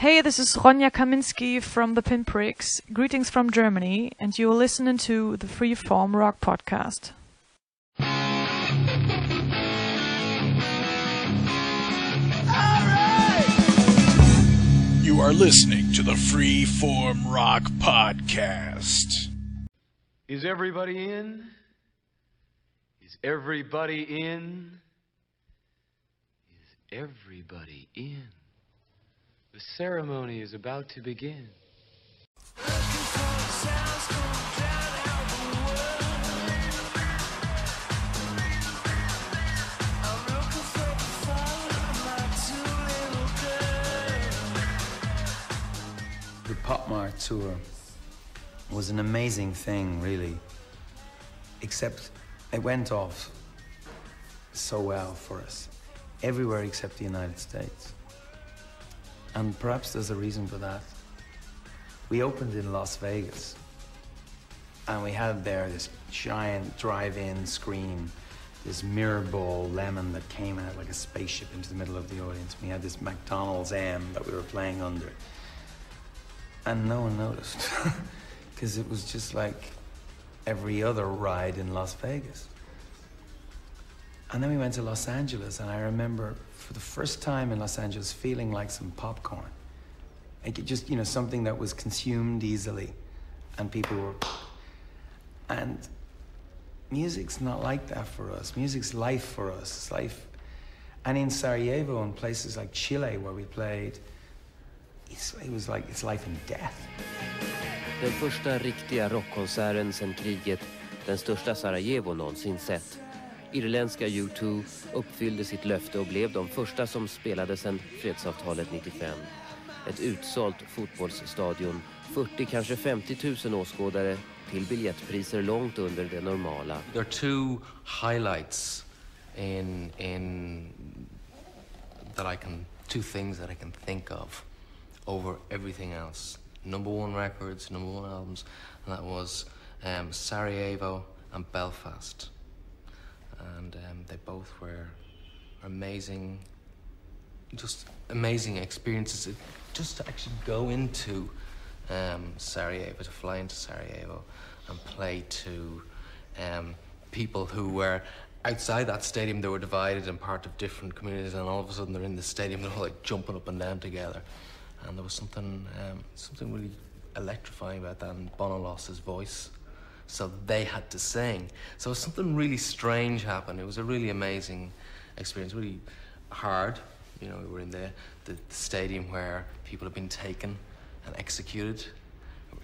Hey, this is Ronja Kaminski from the Pinpricks. Greetings from Germany, and you're listening to the Freeform Rock Podcast. You are listening to the Freeform Rock Podcast. Is everybody in? Is everybody in? Is everybody in? The ceremony is about to begin. The Pop Mart tour was an amazing thing, really. Except it went off so well for us, everywhere except the United States. And perhaps there's a reason for that. We opened in Las Vegas, and we had there this giant drive-in screen, this mirror ball lemon that came out like a spaceship into the middle of the audience. We had this McDonald's M that we were playing under. And no one noticed, because it was just like every other ride in Las Vegas. And then we went to Los Angeles, and I remember for the first time in Los Angeles feeling like some popcorn. Like just, you know, something that was consumed easily, and people were. And music's not like that for us. Music's life for us. It's life. And in Sarajevo and places like Chile where we played, it was like it's life and death. Den första riktiga rockkonserten sedan kriget, den största Sarajevo någonsin sett. Irländska U2 uppfyllde sitt löfte och blev de första som spelade sedan fredsavtalet 95. Ett utsålt fotbollsstadion, 40 kanske 50 000 åskådare till biljettpriser långt under det normala. There are two highlights in in that I can two things that I can think of over everything else. Number one records, number one albums, and that was um, Sarajevo and Belfast. And um, they both were amazing, just amazing experiences. It- Just to actually go into um, Sarajevo, to fly into Sarajevo and play to um, people who were outside that stadium. They were divided and part of different communities, and all of a sudden they're in the stadium. They're all like jumping up and down together, and there was something um, something really electrifying about that. And Bono lost his voice, so they had to sing. So something really strange happened. It was a really amazing experience, really hard. You know, we were in the, the, the stadium where people have been taken and executed,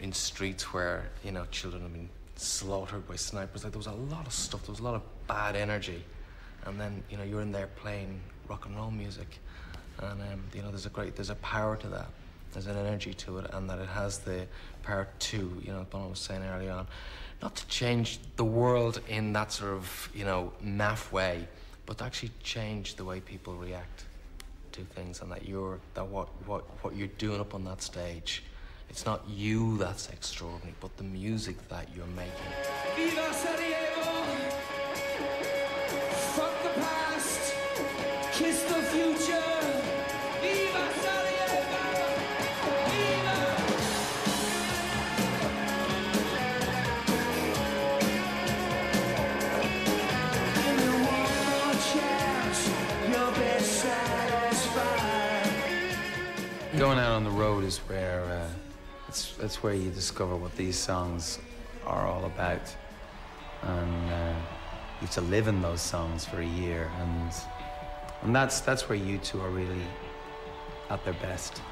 in streets where, you know, children have been slaughtered by snipers. Like, there was a lot of stuff, there was a lot of bad energy. And then, you know, you're in there playing rock and roll music. And, um, you know, there's a great, there's a power to that. There's an energy to it, and that it has the power to, you know, Bono was saying early on, not to change the world in that sort of, you know, naff way, but to actually change the way people react to things and that you're that what what what you're doing up on that stage it's not you that's extraordinary but the music that you're making Viva Sarajevo! Fuck the past! Kiss the future! Going out on the road is where uh, it's, that's where you discover what these songs are all about, and uh, you have to live in those songs for a year, and and that's that's where U2 are really at their best.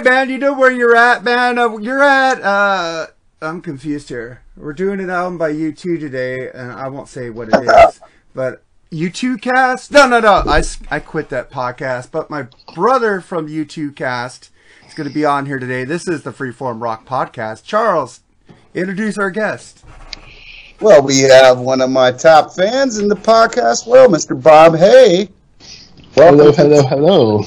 Right, man. You know where you're at, man. Uh, you're at. Uh, I'm confused here. We're doing an album by U2 today, and I won't say what it is, but U2 Cast. No, no, no. I I quit that podcast, but my brother from U2 Cast is going to be on here today. This is the Freeform Rock Podcast. Charles, introduce our guest. Well, we have one of my top fans in the podcast world, Mr. Bob Hay. Hello, hello, hello.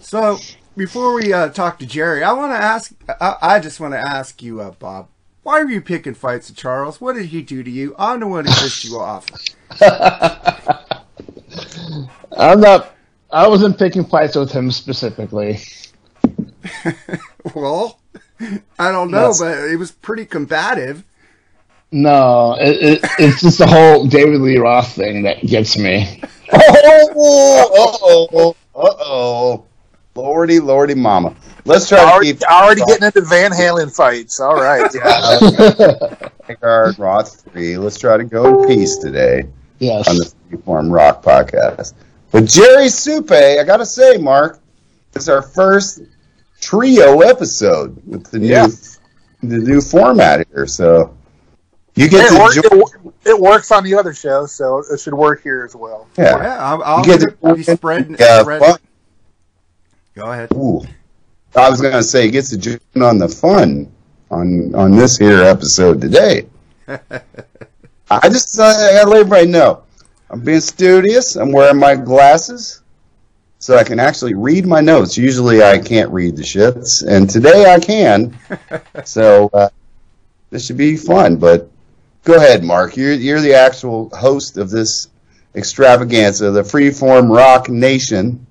So before we uh, talk to Jerry, I want to ask. I, I just want to ask you, uh, Bob. Why are you picking fights with Charles? What did he do to you? I'm the one who pissed you off. I'm not. I wasn't picking fights with him specifically. Well, I don't know, but it was pretty combative. No, it, it, it's just the whole David Lee Roth thing that gets me. Oh, uh oh, uh oh. Lordy, lordy, mama. Let's try Already, to keep already getting into Van Halen fights. All right. our Roth three. Let's try to go in peace today Yes. on the Freeform Rock podcast. But Jerry Supe, I gotta say, Mark, it's our first trio episode with the new the new format here. So you get it, to work, join. it, it works on the other show, so it should work here as well. Yeah. Yeah, I'm, I'll You get to be spreading. Yeah, uh, spread- fun. Go ahead. Ooh. I was gonna say, he gets to join on the fun on on this here episode today. I just I gotta let everybody know. I'm being studious. I'm wearing my glasses so I can actually read my notes. Usually I can't read the shits, and today I can. so uh, this should be fun. But go ahead, Mark. You're you're the actual host of this extravaganza, the Freeform Rock Nation,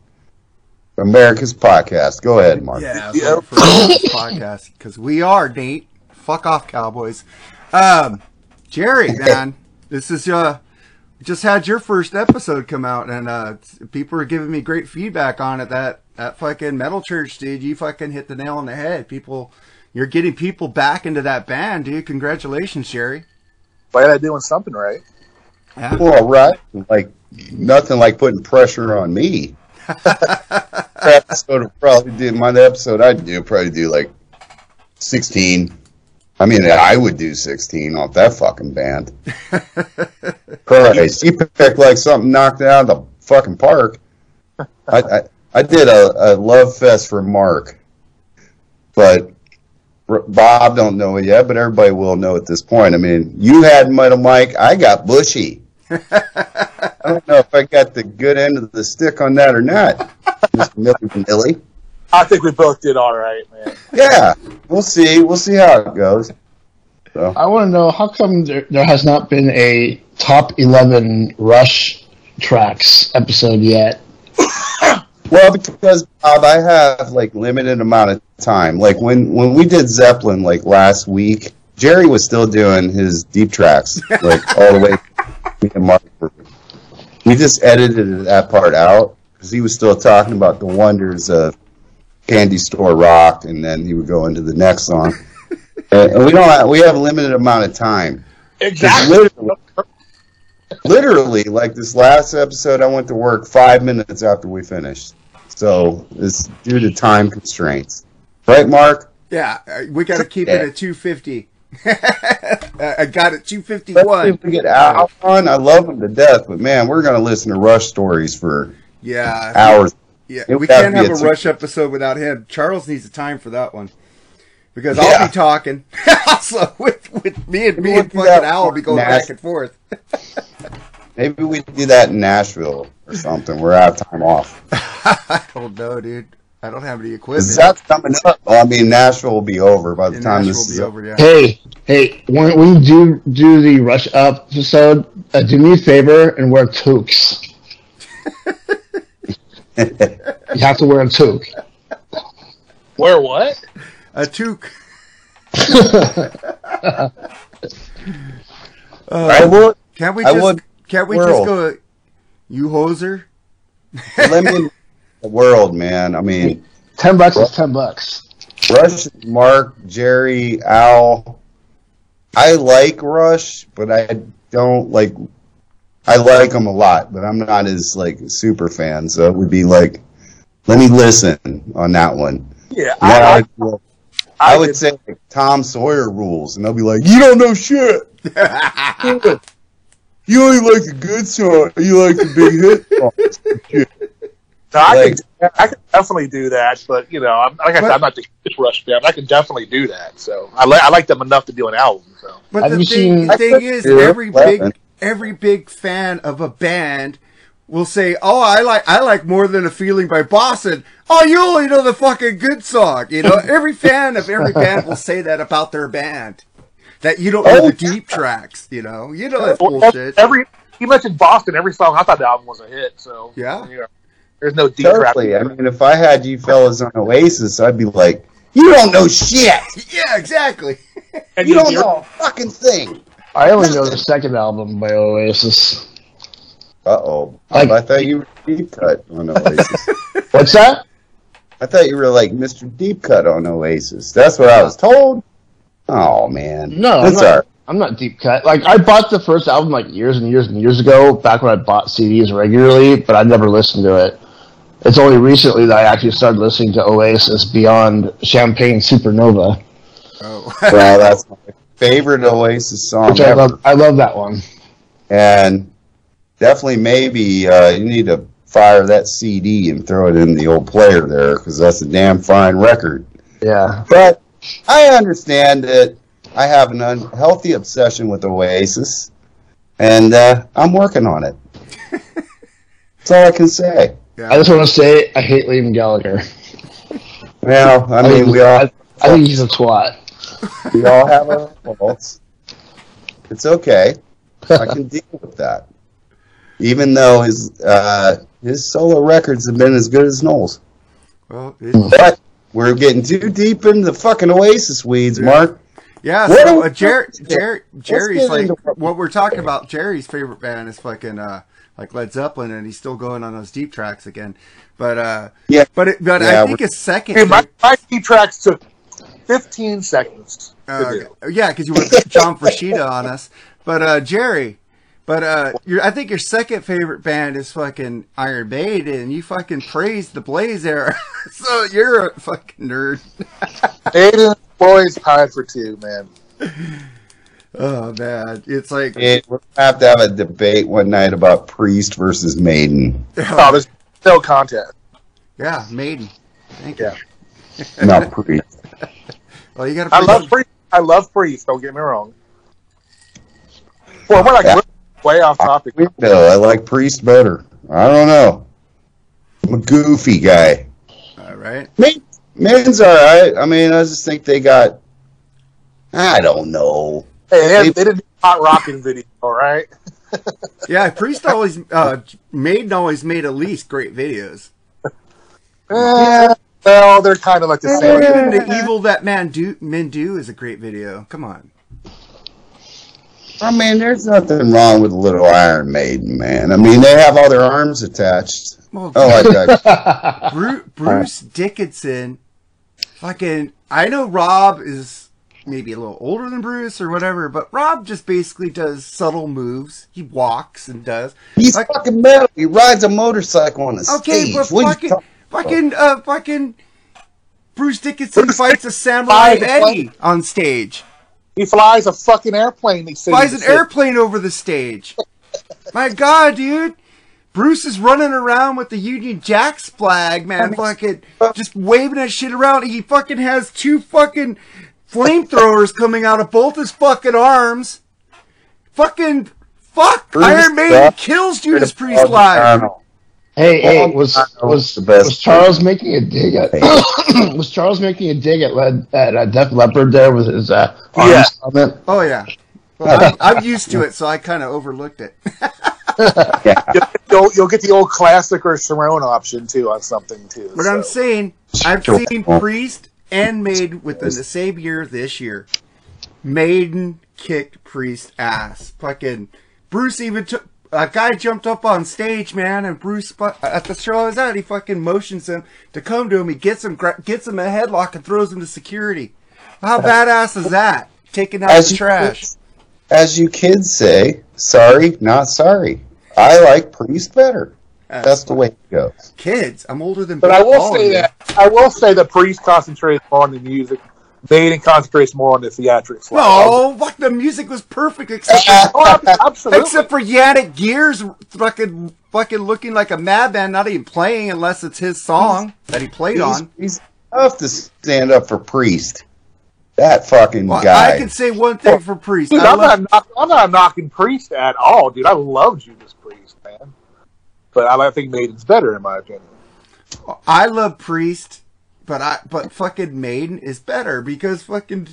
America's podcast. Go ahead, Mark. Yeah, for, for this podcast because we are Nate. Fuck off, Cowboys. Um, Jerry, man, this is uh, just had your first episode come out, and uh, people are giving me great feedback on it. That that fucking metal church, dude, you fucking hit the nail on the head. People, you're getting people back into that band, dude. Congratulations, Jerry. Glad I'm doing something right. Yeah. Well, right. Like nothing like putting pressure on me. episode probably do my episode I'd do probably do like sixteen. I mean, I would do sixteen off that fucking band. Christ, you picked like something knocked out of the fucking park. I I, I did a, a love fest for Mark, but Bob don't know it yet, but everybody will know at this point. I mean, you had Metal Mike, I got Bushy. I don't know if I got the good end of the stick on that or not. Just Milli Vanilli. I think we both did all right, man. Yeah, we'll see. We'll see how it goes. So, I want to know how come there, there has not been a top 11 Rush tracks episode yet. well, because Bob, I have like limited amount of time. Like when when we did Zeppelin like last week, Jerry was still doing his deep tracks like all the way. me and Mark were- We just edited that part out because he was still talking about the wonders of Candy Store Rock, and then he would go into the next song. and, and we don't have, we have a limited amount of time. Exactly. Literally, literally, like this last episode, I went to work five minutes after we finished. So it's due to time constraints, right, Mark? Yeah, uh, we got to keep it at 250. I got it 251. see if we get Al on. I love him to death, but man, we're gonna listen to Rush stories for Yeah. hours. Yeah, It we can't have a two- rush episode without him. Charles needs the time for that one because I'll be talking. also, with with me and me and fucking Al will be going Nash- back and forth. Maybe we do that in Nashville or something. We're out of time off. I don't know, dude. I don't have any equipment. Is that coming up? Well, I mean, Nashville will be over by the And time Nashville this will is be over. over. Yeah. Hey, hey, when, when you do do the Rush Up episode, uh, do me a favor and wear toques. You have to wear a toque. Where what? A toque. I would. Can't we I just would can't we just go? You hoser. Let me in the world, man. I mean, Ten bucks is ten bucks. Rush, Mark, Jerry, Al. I like Rush, but I don't like. I like them a lot, but I'm not as like super fan. So it would be like let me listen on that one. Yeah, Yeah, I, I, I, I would say like, Tom Sawyer rules, and they'll be like, "You don't know shit. you only like the good song. You like the big hit songs." Shit. No, I, Like- can, I can definitely do that, but you know, I'm, like I said, I'm not the huge Rush fan. I can definitely do that. So I like I like them enough to do an album. So But the thing, the thing is, every big every big fan of a band will say, "Oh, I like I like more than a feeling by Boston." Oh, you only know the fucking good song. You know, every fan of every band will say that about their band. That you don't know Oh, the deep tracks. You know, you know that's bullshit. every you mentioned Boston, every song I thought the album was a hit. So Yeah. you know, there's no deep rap. Totally. I mean, if I had you fellas on Oasis, I'd be like, "You don't know shit. yeah, exactly. And You don't know a fucking thing." I only know the second album by Oasis. Uh oh. Like- I thought you were deep cut on Oasis. What's that? I thought you were like Mr. Deep Cut on Oasis. That's what I was told. Oh man. No, I'm not, all right. I'm not deep cut. Like I bought the first album like years and years and years ago, back when I bought CDs regularly, but I never listened to it. It's only recently that I actually started listening to Oasis beyond Champagne Supernova, Oh, Well, that's my favorite Oasis song which I love. I love that one. and definitely maybe uh, you need to fire that CD and throw it in the old player there because that's a damn fine record. Yeah. But I understand that I have an unhealthy obsession with Oasis, and uh, I'm working on it. That's all I can say. I just want to say I hate Liam Gallagher. Well, I mean, think- we all I, I think he's a twat. we all have our faults. It's okay. I can deal with that. Even though his uh, his solo records have been as good as Noel's. well, it, But we're getting too deep into the fucking Oasis weeds, Mark. yeah. What So uh, we- Jer- Jer- Jerry's like what- what we're talking about. Jerry's favorite band is fucking uh, like Led Zeppelin, and he's still going on those deep tracks again. But uh, Yeah. but it, but Yeah, I think we're- his second. Dude, my, my deep tracks took 15 seconds. Uh, do. yeah, because you went John Frusciante on us. But uh, Jerry, but uh, I think your second favorite band is fucking Iron Maiden, and you fucking praise the Blaze era. so you're a fucking nerd. Aiden boys tied for two, man. Oh man, it's like It, we're gonna have to have a debate one night about Priest versus Maiden. Oh, there's no contest. yeah, Maiden. Thank you. Yeah. Not Priest. Well, you got to. I love Priest. I love Priest. Don't get me wrong. Well, we're like Yeah. way off topic. No, I like Priest better. I don't know. I'm a goofy guy. All right. Maiden, Maiden's alright. I mean, I just think they got. I don't know. Hey, they, they didn't do a hot rocking video, all right? Yeah, Priest always, uh, Maiden always made at least great videos. Eh, well, they're kind of like the same. Even the evil that man do men do is a great video. Come on. I mean, there's nothing wrong with Little Iron Maiden, man. I mean, they have all their arms attached. Well, Oh, I got Bruce, Bruce Dickinson, fucking. I know Rob is maybe a little older than Bruce or whatever, but Rob just basically does subtle moves. He walks and does. He's Like- fucking metal. He rides a motorcycle on a Okay, stage. Okay, but What fucking, fucking, uh, fucking. Bruce Dickinson Bruce fights a samurai Eddie on stage. He flies a fucking airplane. He Flies an airplane over the stage. My God, dude. Bruce is running around with the Union Jacks flag, man, fucking just waving that shit around. He fucking has two fucking flamethrowers coming out of both his fucking arms. Fucking fuck! Bruce Iron Maiden sucks. kills Judas? Priest live. Hey, hey, was was the best. was Charles making a dig at was Charles making a dig at Led, at uh, Def Leppard there with his uh, arms Yeah. comment? Oh yeah. Well, I'm, I'm used to it, so I kind of overlooked it. You'll, you'll get the old classic or Sharon option too on something too. But I'm so. saying I've Sure. seen Priest and made within the same year this year. Maiden kicked Priest ass. Fucking Bruce even took a guy jumped up on stage, man, and Bruce at the show I was at, he fucking motions him to come to him. He gets him, gets him a headlock, and throws him to security. How badass is that? Taking out As the trash. As you kids say, sorry, not sorry. I like Priest better. That's the way it goes. Kids, I'm older than. But I will all say you. that I will say that Priest concentrates more on the music. Maiden concentrates more on the theatrics. No, fuck the music was perfect except for, Oh, except for Janick Gers fucking fucking looking like a madman, not even playing unless it's his song that he played He's, on. he's tough to stand up for Priest. That fucking Well, guy. I can say one thing for Priest. Dude, I I'm, love- not knock, I'm not knocking Priest at all, dude. I love Judas Priest, man. But I think Maiden's better, in my opinion. I love Priest, but I but fucking Maiden is better because fucking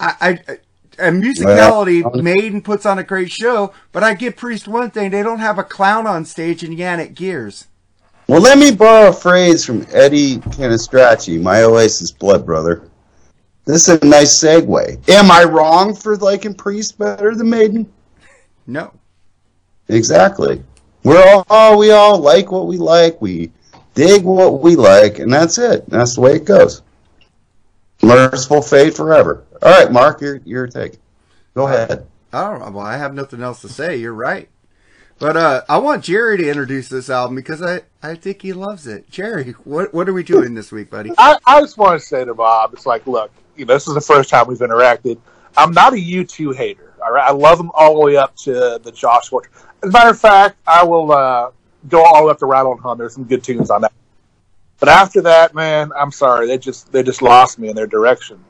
I I. And musicality, Well, Maiden puts on a great show, but I give Priest one thing: they don't have a clown on stage in Janick Gers. Well, let me borrow a phrase from Eddie Canistracci, my Oasis blood brother. This is a nice segue. Am I wrong for liking Priest better than Maiden? No. Exactly. We're all, all we all like what we like. We dig what we like, and that's it. That's the way it goes. Mercyful Fate forever. All right, Mark, your your take. Go ahead. I. Well, I have nothing else to say. You're right. But uh, I want Jerry to introduce this album because I, I think he loves it. Jerry, what what are we doing this week, buddy? I, I just want to say to Bob, it's like, look, you know, this is the first time we've interacted. I'm not a U2 hater. All right, I love them all the way up to the Josh Gordon. As a matter of fact, I will uh, go all the way up to Rattle and Hum. There's some good tunes on that. But after that, man, I'm sorry, they just they just lost me in their direction.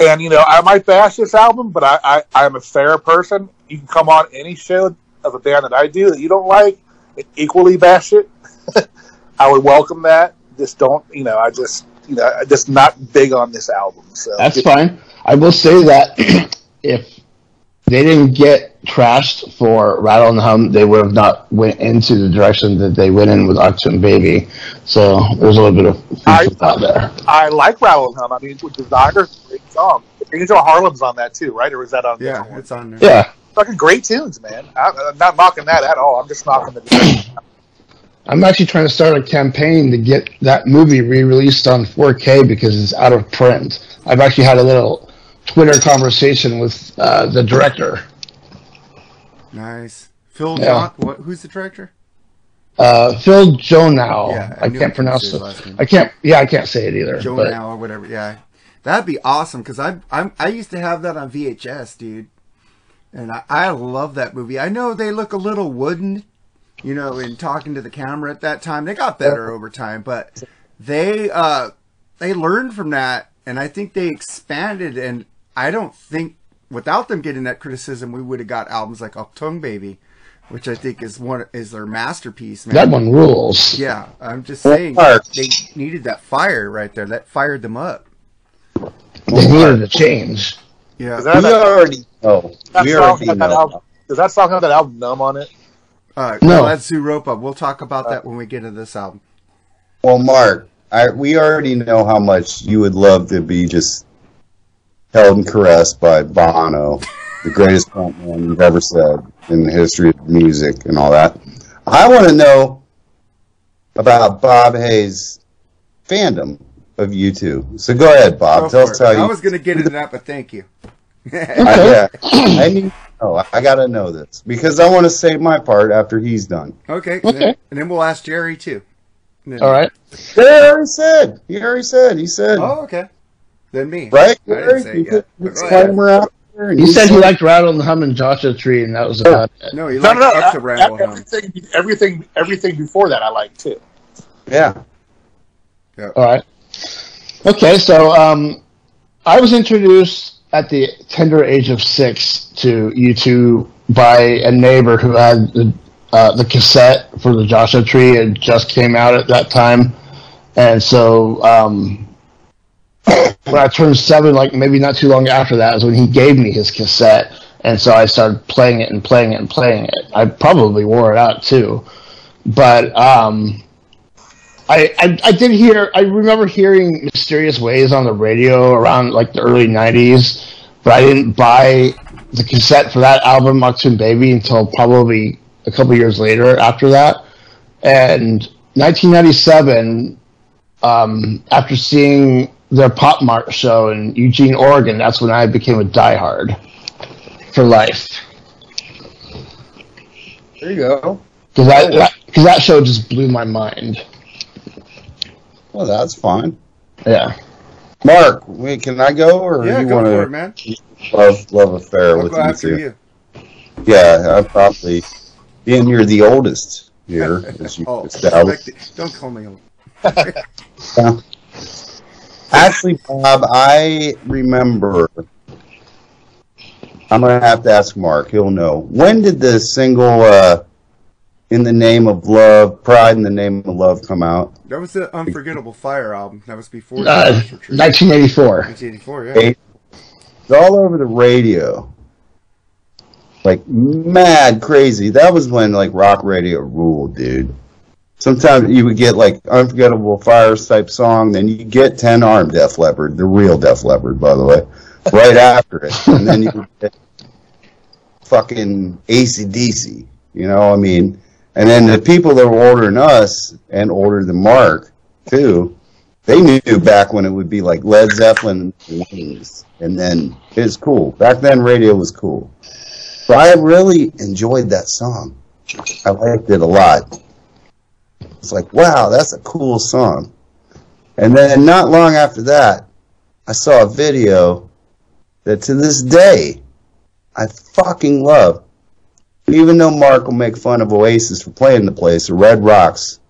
And you know, I might bash this album, but I, I I'm a fair person. You can come on any show of a band that I do that you don't like, equally bash it. I would welcome that. Just don't, you know, I just, you know, I'm just not big on this album. So That's fine. I will say that if they didn't get trashed for Rattle and Hum, they would have not went into the direction that they went in with Achtung Baby. So there's a little bit of food I- for thought there. I like Rattle and Hum. I mean, with Desire's a great song. Angel Harlem's on that too, right? Or is that on? Yeah, it's on there. Yeah. fucking great tunes, man. I, I'm not knocking that at all. I'm just knocking the. I'm actually trying to start a campaign to get that movie re-released on 4K because it's out of print. I've actually had a little Twitter conversation with uh, the director. Nice. Phil Yeah. What, who's the director? Uh, Phil Joanou. Yeah, I I, can't pronounce it. his last name. I can't. Yeah, I can't say it either. Joe but- Now or whatever. Yeah, that'd be awesome because I I'm I used to have that on VHS, dude, and I, I love that movie. I know they look a little wooden, you know, in talking to the camera at that time. They got better over time, but they uh they learned from that, and I think they expanded. And I don't think without them getting that criticism, we would have got albums like Achtung Baby. Which I think is one is their masterpiece, man. That one rules. Yeah, I'm just saying they needed that fire right there. That fired them up. They needed a change. Yeah. We that, that, already know. that We song already have that know. album, does that song have that album numb on it? Uh, No. no, that's Zooropa. We'll talk about that when we get to this album. Well, Mark, I, we already know how much you would love to be just held and caressed by Bono, the greatest frontman you've ever said in the history of music and all that. I want to know about Bob Hay's fandom of U2. So go ahead, Bob. Go Tell us it. how I you. was going to get into that, but thank you. I, yeah, I need. Oh, I got to know this because I want to say my part after he's done. Okay. And, Okay. then, and then we'll ask Jerry too. And then- All right. He already said. He already said. He said. Oh, okay. Then me. Right? I didn't say You it yet. the but go disclaimer out there and He said he said- liked Rattle and Hum and Joshua Tree, and that was about it. No, he No, liked no, no. up to I- Rattle and Hum. everything, everything, everything before that, I like too. Yeah. All right. Okay, so um, I was introduced at the tender age of six to U2 by a neighbor who had the, uh, the cassette for the Joshua Tree. It just came out at that time, and so um, when I turned seven, like maybe not too long after that, is when he gave me his cassette, and so I started playing it and playing it and playing it. I probably wore it out too, but. Um, I, I, I did hear I remember hearing Mysterious Ways on the radio around like the early '90s, but I didn't buy the cassette for that album Achtung Baby until probably a couple years later after that. And 1997, um, after seeing their Pop Mart show in Eugene, Oregon, that's when I became a diehard for life. There you go. Because I, because that show just blew my mind. Well, that's fine. Yeah. Mark, wait, can I go or Yeah, you go want for it, to man. love love affair I'll with go you after two? you. Yeah, I'm probably being you're the oldest here, as you Oh, established. don't call me old. Yeah. Actually, Bob, I remember. I'm gonna have to ask Mark. He'll know. When did the single uh, "In the Name of Love," "Pride in the Name of Love" come out? That was the Unforgettable Fire album. That was before Uh, the Joshua Tree. 1984. 1984, yeah. It's all over the radio. Like mad crazy. That was when like rock radio ruled, dude. Sometimes you would get like unforgettable fires type song, then you get Ten Arm Def Leppard, the real Def Leppard, by the way, right after it, and then you get fucking ACDC. You know, I mean, and then the people that were ordering us and ordered the Mark too, they knew back when it would be like Led Zeppelin and Wings, and then it was cool. Back then, radio was cool. So I really enjoyed that song. I liked it a lot. It's like, wow, that's a cool song. And then not long after that, I saw a video that to this day I fucking love. Even though Mark will make fun of Oasis for playing the place, the Red Rocks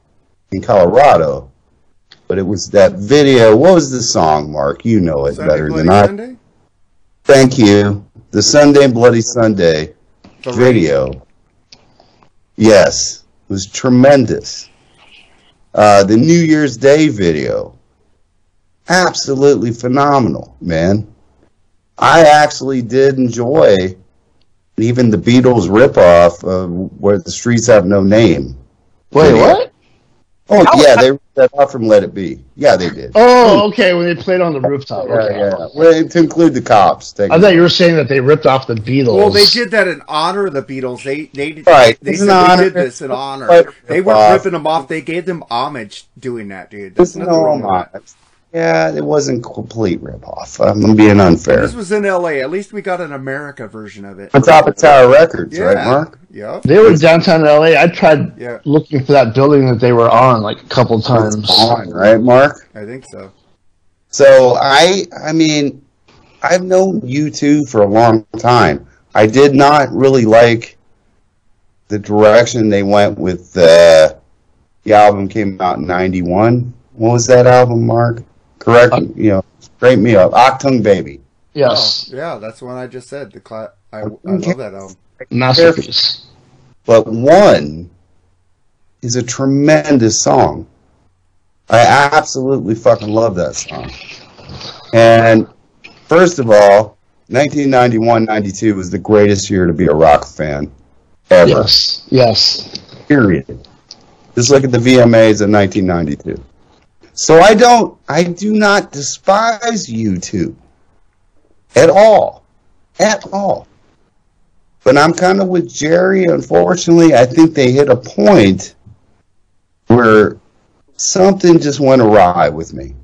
in Colorado, but it was that video. What was the song, Mark? You know it Sunday better Bloody than I. Sunday? Thank you. The Sunday Bloody Sunday The video. Yes, It was tremendous. Uh, the New Year's Day video, absolutely phenomenal, man. I actually did enjoy even the Beatles ripoff of "Where the Streets Have No Name." Wait, what? Oh yeah, they ripped that off from Let It Be. Yeah, they did. Oh, hmm. okay. When they played on the rooftop. Yeah, Okay. yeah. Well, to include the cops. Thank I you. thought you were saying that they ripped off the Beatles. Well, they did that in honor of the Beatles. They they did, Right. they It's said an they did this in honor. Right. They weren't Off. ripping them off. They gave them homage doing that, dude. There's It's nothing no wrong with that. homage. Yeah, it wasn't complete ripoff. I'm being unfair. This was in L.A. At least we got an America version of it. On top of Tower Records, right, Mark? Yep. They were downtown LA. I tried Yeah. looking for that building that they were on like a couple times. On, right, Mark? I think so. So I, I mean, I've known U2 for a long time. I did not really like the direction they went with uh, the album. Came out in '91. What was that album, Mark? Correct? Uh, you know, straighten me up. Achtung Baby. Yes, Oh, yeah, that's the one I just said. The cla- I, I love that album. masterpiece. But one is a tremendous song. I absolutely fucking love that song. And first of all, 1991 92 was the greatest year to be a rock fan ever. Yes, yes. Period. Just look at the VMAs of 1992. So I don't, I do not despise U2 at all. At all. But I'm kind of with Jerry. Unfortunately, I think they hit a point where something just went awry with me.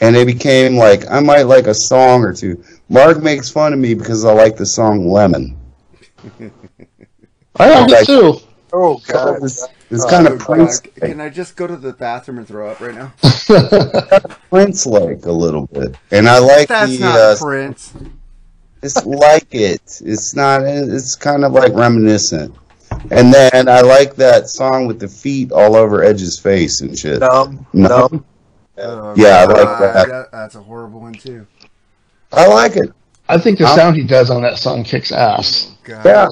And it became like, I might like a song or two. Mark makes fun of me because I like the song Lemon. I like Okay. it too. Oh god. It's, it's kind Oh, of Prince, Can I just go to the bathroom and throw up right now? Prince like a little bit. And I like That's the, not uh, Prince. It's like it. It's not. It's kind of like reminiscent. And then I like that song with the feet all over Edge's face and shit. Numb. No. Numb. Oh, Yeah, I like that. that- That's a horrible one too. I like it. I think the I'm- sound he does on that song kicks ass. God. Yeah.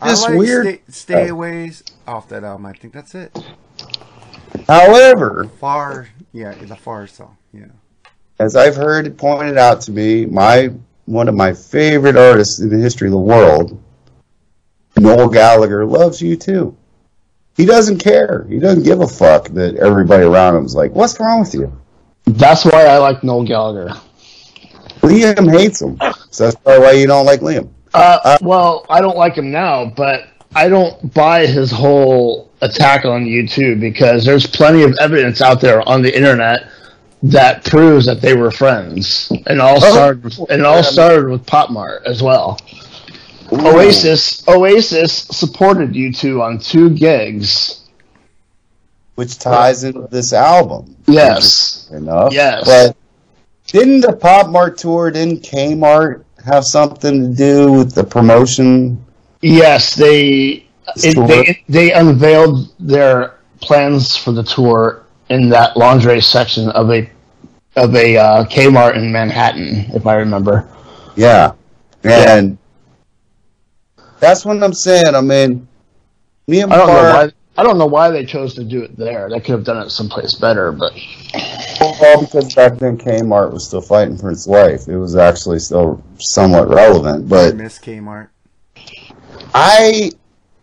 I It's like weird. Stay, stay Aways off that album. I think that's it. However, Far, yeah, the Far song. Yeah. as I've heard pointed out to me, my one of my favorite artists in the history of the world, Noel Gallagher, loves U2. He doesn't care. He doesn't give a fuck that everybody around him is like, "What's wrong with you?" That's why I like Noel Gallagher. Liam hates him, so that's probably why you don't like Liam. Uh, well, I don't like him now, but I don't buy his whole attack on U2 because there's plenty of evidence out there on the internet that proves that they were friends, and all Oh, started with, and all started with Pop Mart as well. Oasis Oasis supported U2 on two gigs. which ties into this album. Yes. Enough. Yes. But didn't the Pop Mart tour, didn't Kmart have something to do with the promotion? Yes, they it, they they unveiled their plans for the tour in that lingerie section of a of a uh, Kmart in Manhattan, if I remember. Yeah. And that's what I'm saying. I mean, me and I don't know why. I don't know why they chose to do it there. They could have done it someplace better, but well, because back then Kmart was still fighting for its life. It was actually still somewhat relevant. I But miss Kmart. I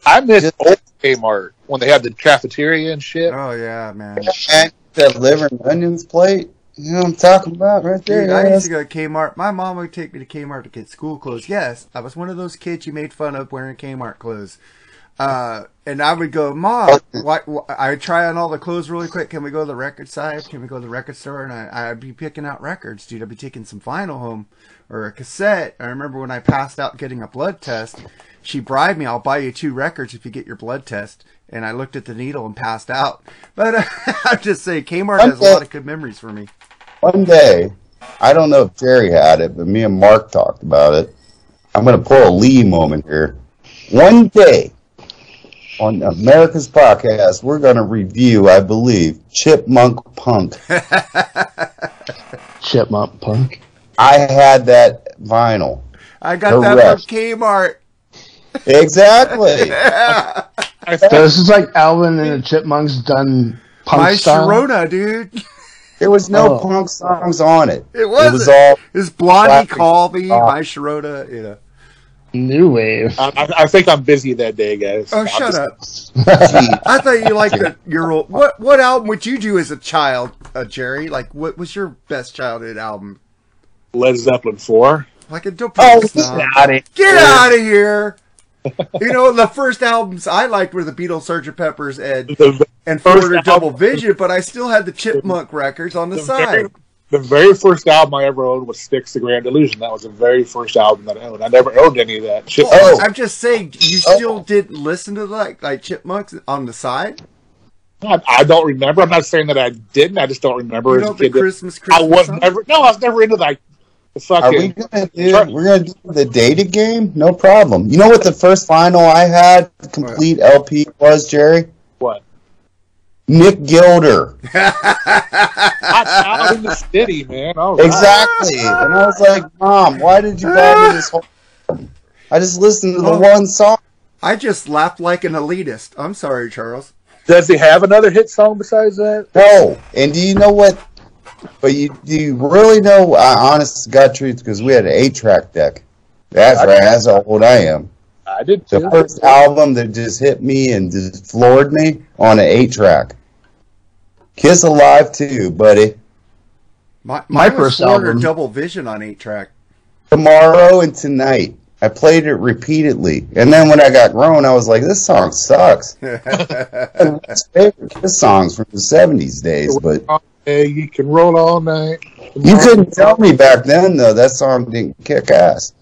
I miss old Kmart when they had the cafeteria and shit. Oh yeah, man. and that liver and onions plate. You know what I'm talking about right there? Dude, I used to go to Kmart. My mom would take me to Kmart to get school clothes. Yes, I was one of those kids you made fun of wearing Kmart clothes. Uh, and I would go, Mom, why, why, I would try on all the clothes really quick. Can we go to the record side? Can we go to the record store? And I, I'd be picking out records, dude. I'd be taking some vinyl home or a cassette. I remember when I passed out getting a blood test, she bribed me, I'll buy you two records if you get your blood test. And I looked at the needle and passed out. But uh, I'm just saying, Kmart has a lot of good memories for me. One day, I don't know if Jerry had it, but me and Mark talked about it. I'm going to pull a Lee moment here. One day, on America's podcast, we're going to review, I believe, Chipmunk Punk. Chipmunk Punk. I had that vinyl. I got that Correct. from Kmart. Exactly. So this is like Alvin and the Chipmunks done punk My style. Sharona, dude. There was no Oh. punk songs on it. It was. It was all It's Blondie, classic Call Me, rock. My Sharona, you know. New wave. I, I, I think I'm busy that day, guys. Oh, I'm shut just- up. I thought you liked the, your old. What what album would you do as a child, uh, Jerry? Like, what was your best childhood album? Led Zeppelin 4. Like a dope. Oh, get out of Get out of here! you know, the first albums I liked were the Beatles, Sgt. Pepper's, and and Foreigner Double Vision, but I still had the Chipmunk records on the, the side. very, the very first album I ever owned was Styx the Grand Illusion. That was the very first album that I owned. I never owned any of that shit. Well, oh, oh. I'm just saying, you oh. still didn't listen to like like Chipmunks on the side. I, I don't remember. I'm not saying that I didn't. I just don't remember You as a know kid. that- Christmas I was song? never. No, I was never into the Are we gonna do? We're gonna do the data game. No problem. You know what the first vinyl I had, complete LP was, Jerry? What? Nick Gilder. Hot Child in the City, man. All right. Exactly. And I was like, Mom, why did you buy me this whole? album? I just listened to the Oh. one song. I just laughed like an elitist. I'm sorry, Charles. Does he have another hit song besides that? No. And do you know what? But you do you really know? Uh, honest to God truth, because we had an eight-track deck. That's right. That's how old I am. I did The first album that just hit me and just floored me on an eight-track. Kiss Alive too, buddy. My, My mine first Foreigner album- Double Vision on eight track. Tomorrow and Tonight. I played it repeatedly. And then when I got grown, I was like, this song sucks. It's favorite Kiss songs from the 70s days, but Hey, you can roll all night. you couldn't tell me back then, though, that song didn't kick ass.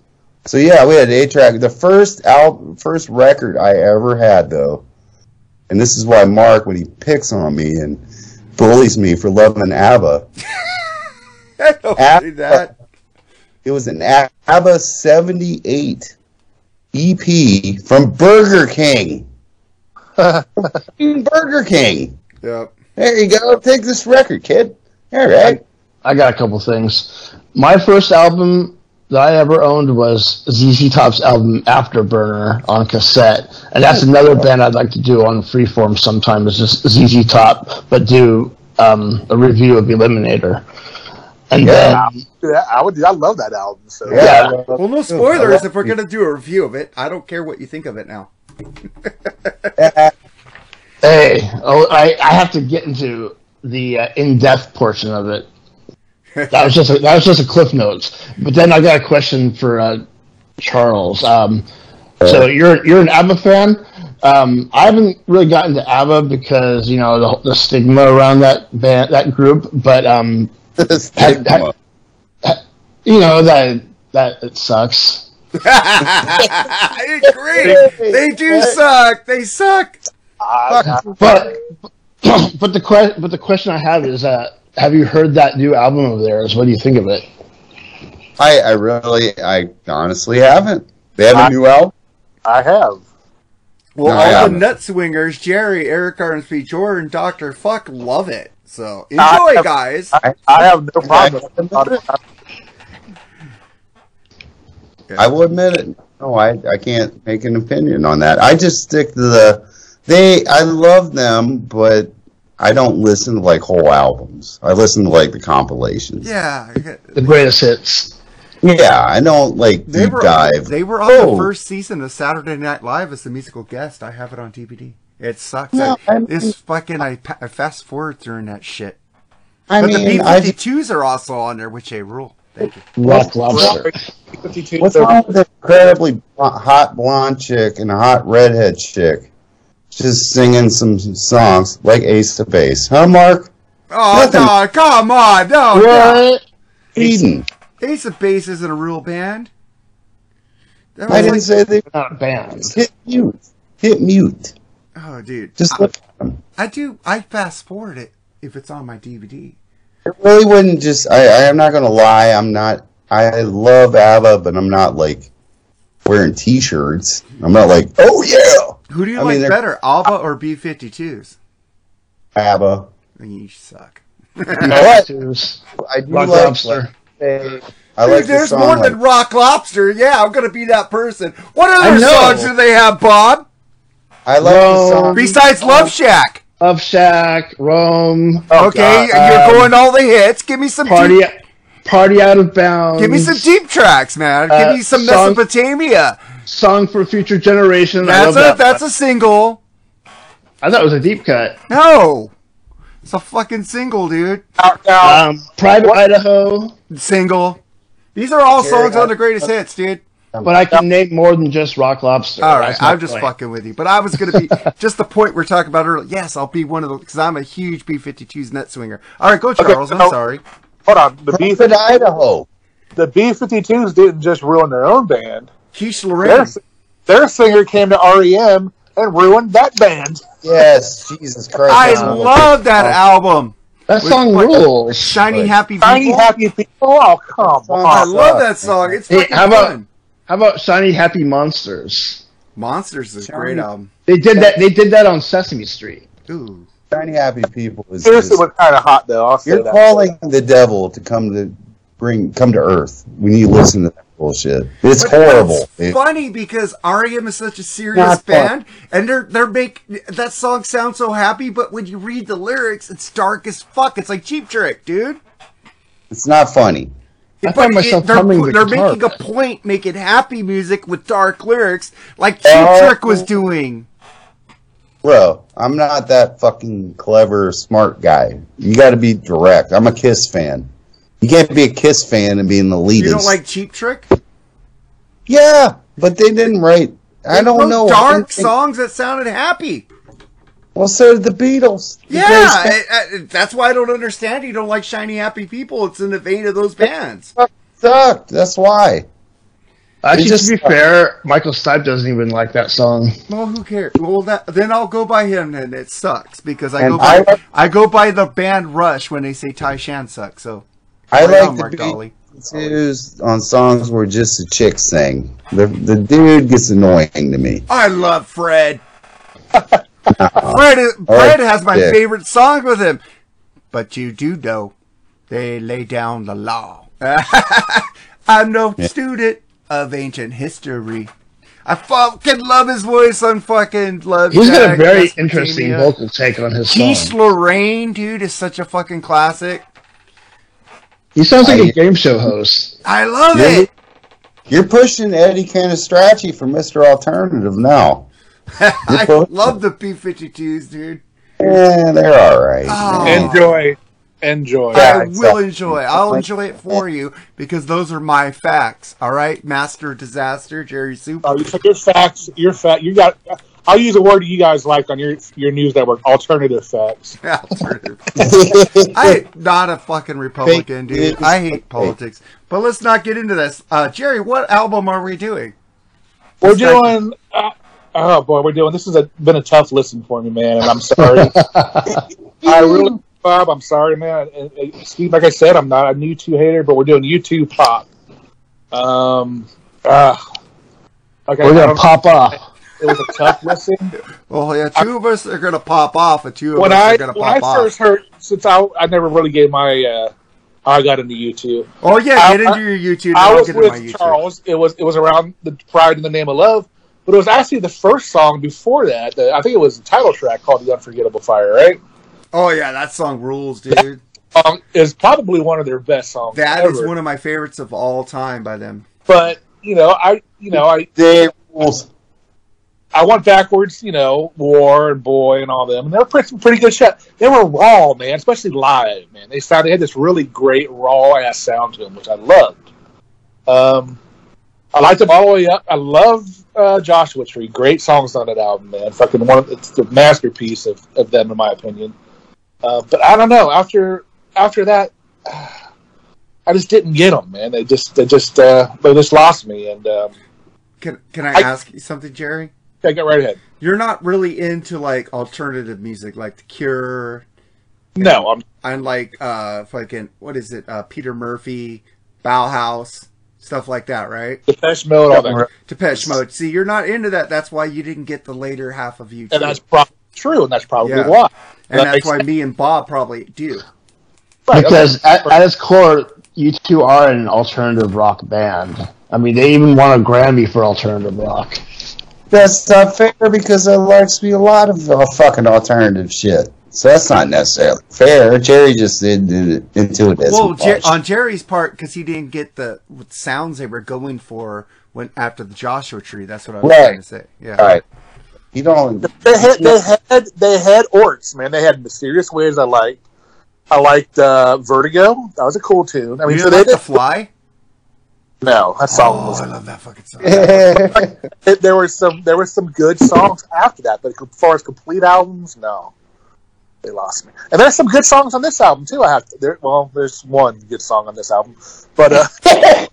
So yeah, we had eight track. The first album, first record I ever had, though, and this is why Mark, when he picks on me and bullies me for loving ABBA, I don't Ab- that. It was an ABBA 78 EP from Burger King. Burger King. Yep. There you go. Take this record, kid. All right. I got a couple things. My first album that I ever owned was ZZ Top's album Afterburner on cassette, and that's another band I'd like to do on Freeform sometime. Is just ZZ Top, but do um, a review of Eliminator. And Yeah. then Yeah, I would. I love that album. So Yeah. Well, no spoilers if we're gonna do a review of it. I don't care what you think of it now. Hey, oh, I, I have to get into the uh, in-depth portion of it. That was just a, that was just a cliff notes. But then I got a question for uh, Charles. Um, so you're you're an ABBA fan. Um, I haven't really gotten to ABBA because you know the, the stigma around that band that group. But um, Stigma. you know that that it sucks. I agree. They do suck. They suck. But but the que- but the question I have is uh, have you heard that new album of theirs? What do you think of it? I, I really, I honestly haven't. They have a new album. I have. Well, No, I all the nut swingers, Jerry, Eric Armsby, Jordan, Doctor Fuck, love it. So enjoy, I have- guys. I, I have no problem. I will admit it. No, I, I can't make an opinion on that. I just stick to the they. I love them, but I don't listen to like whole albums. I listen to like the compilations. Yeah, The greatest hits. Yeah, I don't like they deep were dive. they were on Oh. the first season of Saturday Night Live as the musical guest. I have it on DVD. It sucks. No, I, I mean- this fucking I, I fast forward through that shit. I but mean, the I- B52s are also on there, which a rule. Thank you. Rock Lobster. What's wrong with an incredibly hot blonde chick and a hot redhead chick just singing some songs like Ace of Base? Huh, Mark? Oh Nothing. no! Come on! No, no. What? Eden. Ace of Base isn't a real band. That I was didn't like- say they were Not a band. hit mute. Hit mute. Oh, dude. Just look at them. I do. I fast forward it if it's on my DVD. It really wouldn't just. I, I am not going to lie. I'm not. I love ABBA, but I'm not like wearing T-shirts. I'm not like, oh yeah, Who do you I like they're- better, Alba or B52s? ABBA. You suck. You know what? I do Rock like. Lobster. I Dude, like the there's song, more like- than Rock Lobster. Yeah, I'm gonna be that person. What other songs do they have, Bob? I like the Roam. song. Besides Love Shack. Love Shack, Roam. okay, God. you're Um, going all the hits. Give me some Party, deep, party out of bounds. give me some deep tracks, man. Give Uh, me some song- Mesopotamia. Song for future generation. I That's love a that. that's a single. I thought it was a deep cut. No, it's a fucking single, dude. Um, Private Idaho. Single. These are all songs on I- the greatest hits, dude. But I can name more than just Rock Lobster. All right, I'm just point. fucking with you. But I was going to be just the point we're talking about earlier. Yes, I'll be one of the because I'm a huge B52s net swinger. All right, go Charles. I'm sorry. Hold on. The B Private Idaho. the B 52s didn't just ruin their own band. Quiche Their, Lorraine. their singer came to REM and ruined that band. Yes, Jesus Christ. I that's love that oh. album. That With song what- rules. Shiny Right. Happy Tiny People. happy people. Oh, come on! I love that song. It's Hey, how about- fun. How about Shiny Happy Monsters? Monsters is a great album. They did that. They did that on Sesame Street. Ooh. Tiny Happy People is. Seriously, just- was kind of hot though. I'll say you're that. calling the devil to come to bring come to Earth when you listen to that bullshit. It's But- but horrible. It's funny because REM is such a serious Not fun. band, and they're they're make that song sound so happy, but when you read the lyrics, it's dark as fuck. It's like Cheap Trick, dude. It's not funny. I But find myself they're, humming they're guitar. making a point, making happy music with dark lyrics, like Cheap Oh. Trick was doing. Bro, I'm not that fucking clever, smart guy. You got to be direct. I'm a Kiss fan. You can't be a Kiss fan and be an elitist. You don't like Cheap Trick? Yeah, but they didn't write. I don't wrote know. Dark think- songs that sounded happy. Well, so did the Beatles. The Yeah, band I- I- that's why I don't understand. You don't like Shiny Happy People. It's in the vein of those bands. sucked. That's why. Actually, just- to be fair, Michael Stipe doesn't even like that song. Well, who cares? Well, that, then I'll go by him, and it sucks because I And go by I I, go by the band Rush when they say Tai Shan sucks. So I Right like on, the Mark Dolly. Beatles on songs where just the chick sang. The the dude gets annoying to me. I love Fred. Fred, is, Fred has my Dick. favorite songs with him. But you do know they lay down the law. I'm no Yeah. student of ancient history. I fucking love his voice on fucking Love. He's got a very interesting vocal take on his Keith song. Lorraine, dude, is such a fucking classic. He sounds like I- a game show host. I love You're, it. you're pushing Eddie Canistracci for Mr. Alternative now. I love the B52s, dude. Yeah, they're all right. Oh. Enjoy. Enjoy. Yeah, I will exactly. enjoy. I'll enjoy it for you because those are my facts. All right, Master Disaster, Jerry Soup. Oh, you your facts. Your fact. You got. I'll use a word you guys like on your your news network. Alternative facts. Alternative. I'm not a fucking Republican, dude. I hate politics. But let's not get into this. Uh, Jerry, what album are we doing? We're This doing. Uh, oh boy, we're doing. This has a, been a tough listen for me, man, and I'm sorry. I really, Bob, I'm sorry, man. And, and Steve, like I said, I'm not a U2 hater, but we're doing U2 pop. Um, uh, okay, We're gonna pop off. It was a tough listen. Well, yeah, two of us are gonna pop off, and two of when us I are gonna when I pop off. first heard, since I I never really gave my uh, I got into YouTube. Oh yeah, I- get into your U2. I I'll was get with my Charles. It was it was around the Pride in the Name of Love, but it was actually the first song before that. The, I think it was the title track called "The Unforgettable Fire." Right? Oh yeah, that song rules, dude. Song is probably one of their best songs. That ever. is one of my favorites of all time by them. But you know, I you know I They rules. I went backwards. You know, War and Boy and all them, and they were pretty, pretty good shit. They were raw, man, especially live, man. They sound they had this really great raw ass sound to them, which I loved. Um, I liked them all the way up. I love uh, Joshua Tree. Great songs on that album, man. Fucking one. Of, it's the masterpiece of, of them, in my opinion. Uh, but I don't know. After after that, I just didn't get them, man. They just they just uh, they just lost me. And um, Can Can I, I- ask you something, Jerry? Yeah, get right ahead. You're not really into like alternative music, like The Cure, No, I'm and like uh fucking what is it? Uh, Peter Murphy, Bauhaus, stuff like that, right? Depeche Mode, all that. Depeche Mode. See, you're not into that. That's why you didn't get the later half of you. And that's probably true, and that's probably Yeah. why. and That that's why sense. me and Bob probably do. Right, because at, at its core, U2 are an alternative rock band. I mean, they even won a Grammy for alternative rock. That's not fair because there likes to be a lot of uh, fucking alternative shit. So that's not necessarily fair. Jerry just did, did it into it as Well, Jer- on Jerry's part, because he didn't get the what sounds they were going for when after the Joshua Tree. That's what I was Right. trying to say. Yeah. All right. You don't. They had they had they had orts, man. They had mysterious ways I liked. I liked uh, Vertigo. That was a cool tune. I mean, you so didn't they like the fly? No, that song Oh, was. I love that fucking song. It, there were some there were some good songs after that, but as far as complete albums, no, they lost me. And there's some good songs on this album too. I have to, there. Well, there's one good song on this album, but uh,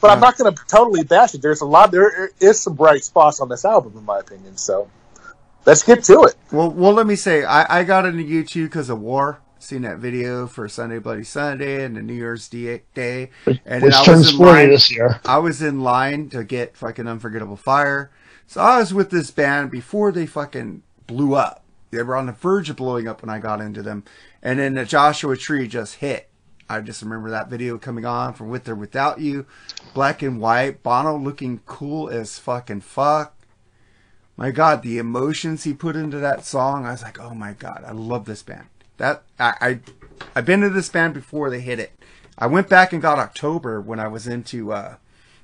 but I'm not going to totally bash it. There's a lot. There is some bright spots on this album, in my opinion. So let's get to it. Well, well, let me say, I, I got into U2 because of war. Seen that video for Sunday Bloody Sunday and the New Year's Day, day and Which then I turns was in 40 line. this year. I was in line to get fucking Unforgettable Fire, so I was with this band before they fucking blew up. They were on the verge of blowing up when I got into them, and then the Joshua Tree just hit. I just remember that video coming on from With or Without You, black and white, Bono looking cool as fucking fuck. My God, the emotions he put into that song, I was like, oh my God, I love this band. That I, I I've been to this band before they hit it. I went back and got October when I was into uh,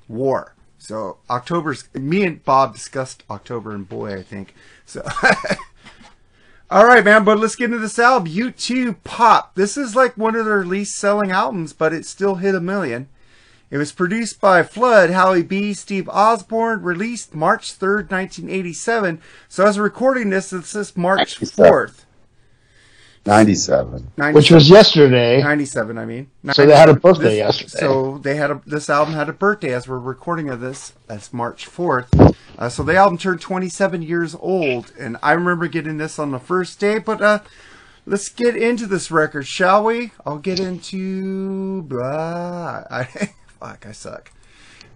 War. So October's me and Bob discussed October and boy, I think. So All right, man, but let's get into this album. U2 Pop. This is like one of their least selling albums, but it still hit a million. It was produced by Flood, Howie B, Steve Osborne, released March 3rd, 1987. So as we're recording this, this is March 4th. 97. 97. Which was yesterday. 97, I mean. So they had a birthday This- yesterday. So they had a, this album had a birthday as we're recording of this. That's March 4th. Uh, so the album turned 27 years old, and I remember getting this on the first day. But uh, let's get into this record, shall we? I'll get into. Blah. I, fuck, I suck.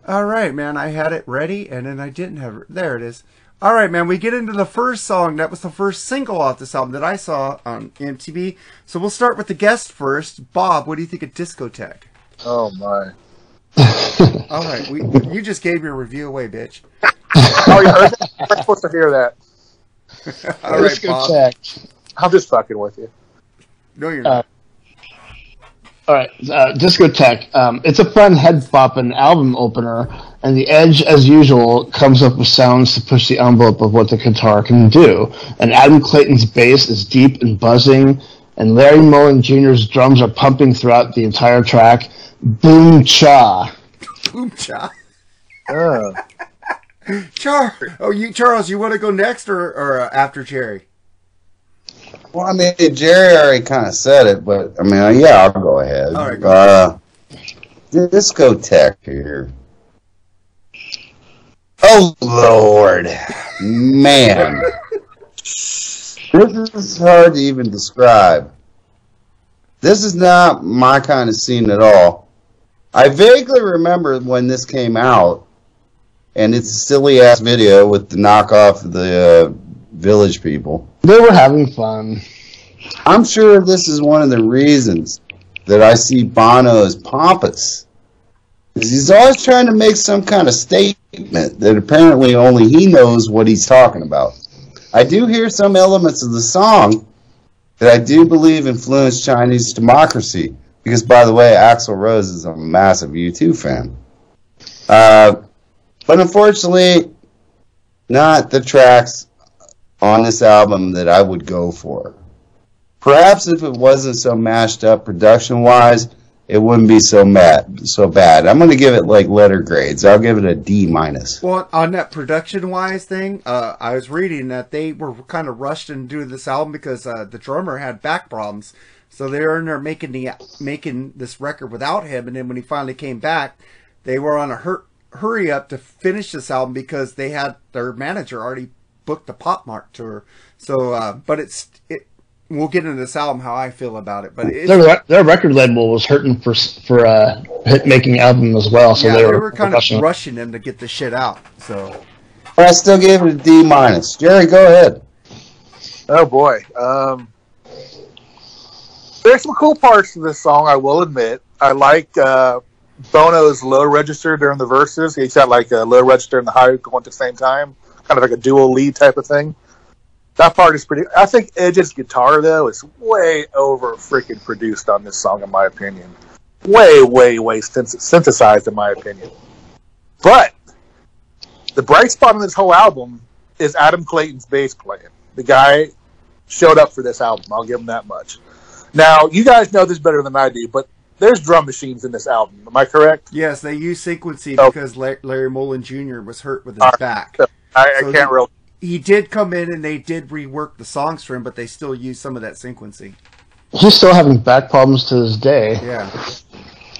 All right, man. I had it ready, and then I didn't have it. There it is. All right, man. We get into the first song. That was the first single off this album that I saw on MTV. So we'll start with the guest first. Bob, what do you think of Discotheque? Oh my! All right, we, you just gave your review away, bitch. Oh, you heard that? I'm supposed to hear that. All right, Bob. Discotheque. I'm just fucking with you. No, you're Uh, not. All right, uh, Discotheque. Um, it's a fun head bopping album opener, and the Edge, as usual, comes up with sounds to push the envelope of what the guitar can do. And Adam Clayton's bass is deep and buzzing, and Larry Mullen Jr.'s drums are pumping throughout the entire track. Boom cha! Boom cha. Oh. Char, oh, you Charles, you want to go next or or uh, after Jerry? Well, I mean, Jerry already kind of said it, but I mean, yeah, I'll go ahead. All right, go uh, discotheque here. Oh Lord, man, this is hard to even describe. This is not my kind of scene at all. I vaguely remember when this came out, and it's a silly ass video with the knockoff of the uh, Village People. They were having fun. I'm sure this is one of the reasons that I see Bono as pompous. He's always trying to make some kind of statement that apparently only he knows what he's talking about. I do hear some elements of the song that I do believe influenced Chinese democracy. Because, by the way, Axl Rose is a massive U2 fan. Uh, but unfortunately, not the tracks on this album that I would go for. Perhaps if it wasn't so mashed up production wise, it wouldn't be so mad, so bad. I'm to give it like letter grades. I'll give it a D minus. Well, on that production wise thing, uh, I was reading that they were kind of rushed into doing this album because uh, the drummer had back problems, so they were in there making the making this record without him. And then when he finally came back, they were on a hur- hurry up to finish this album because they had their manager already booked the Pop Mart tour. So, uh, but it's it. We'll get into this album how I feel about it, but it's, Their their record label was hurting for s- for uh, hit making album as well, so yeah, they they were, were kind of rushing them to get the shit out. So But I still gave it a D minus. Jerry, go ahead. Oh boy. Um, there's some cool parts to this song, I will admit. I like uh, Bono's low register during the verses. He's got like a low register and the high going at the same time, kind of like a dual lead type of thing. That part is pretty. I think Edge's guitar though is way over freaking produced on this song, in my opinion. Way, way, way synthesized, in my opinion. But the bright spot on this whole album is Adam Clayton's bass playing. The guy showed up for this album. I'll give him that much. Now, you guys know this better than I do, but there's drum machines in this album. Am I correct? Yes, they use sequencing Oh. because Larry Mullen Jr. was hurt with his right. back. So, I, I So can't really. He did come in and they did rework the songs for him, but they still use some of that sequencing. He's still having back problems to this day. Yeah.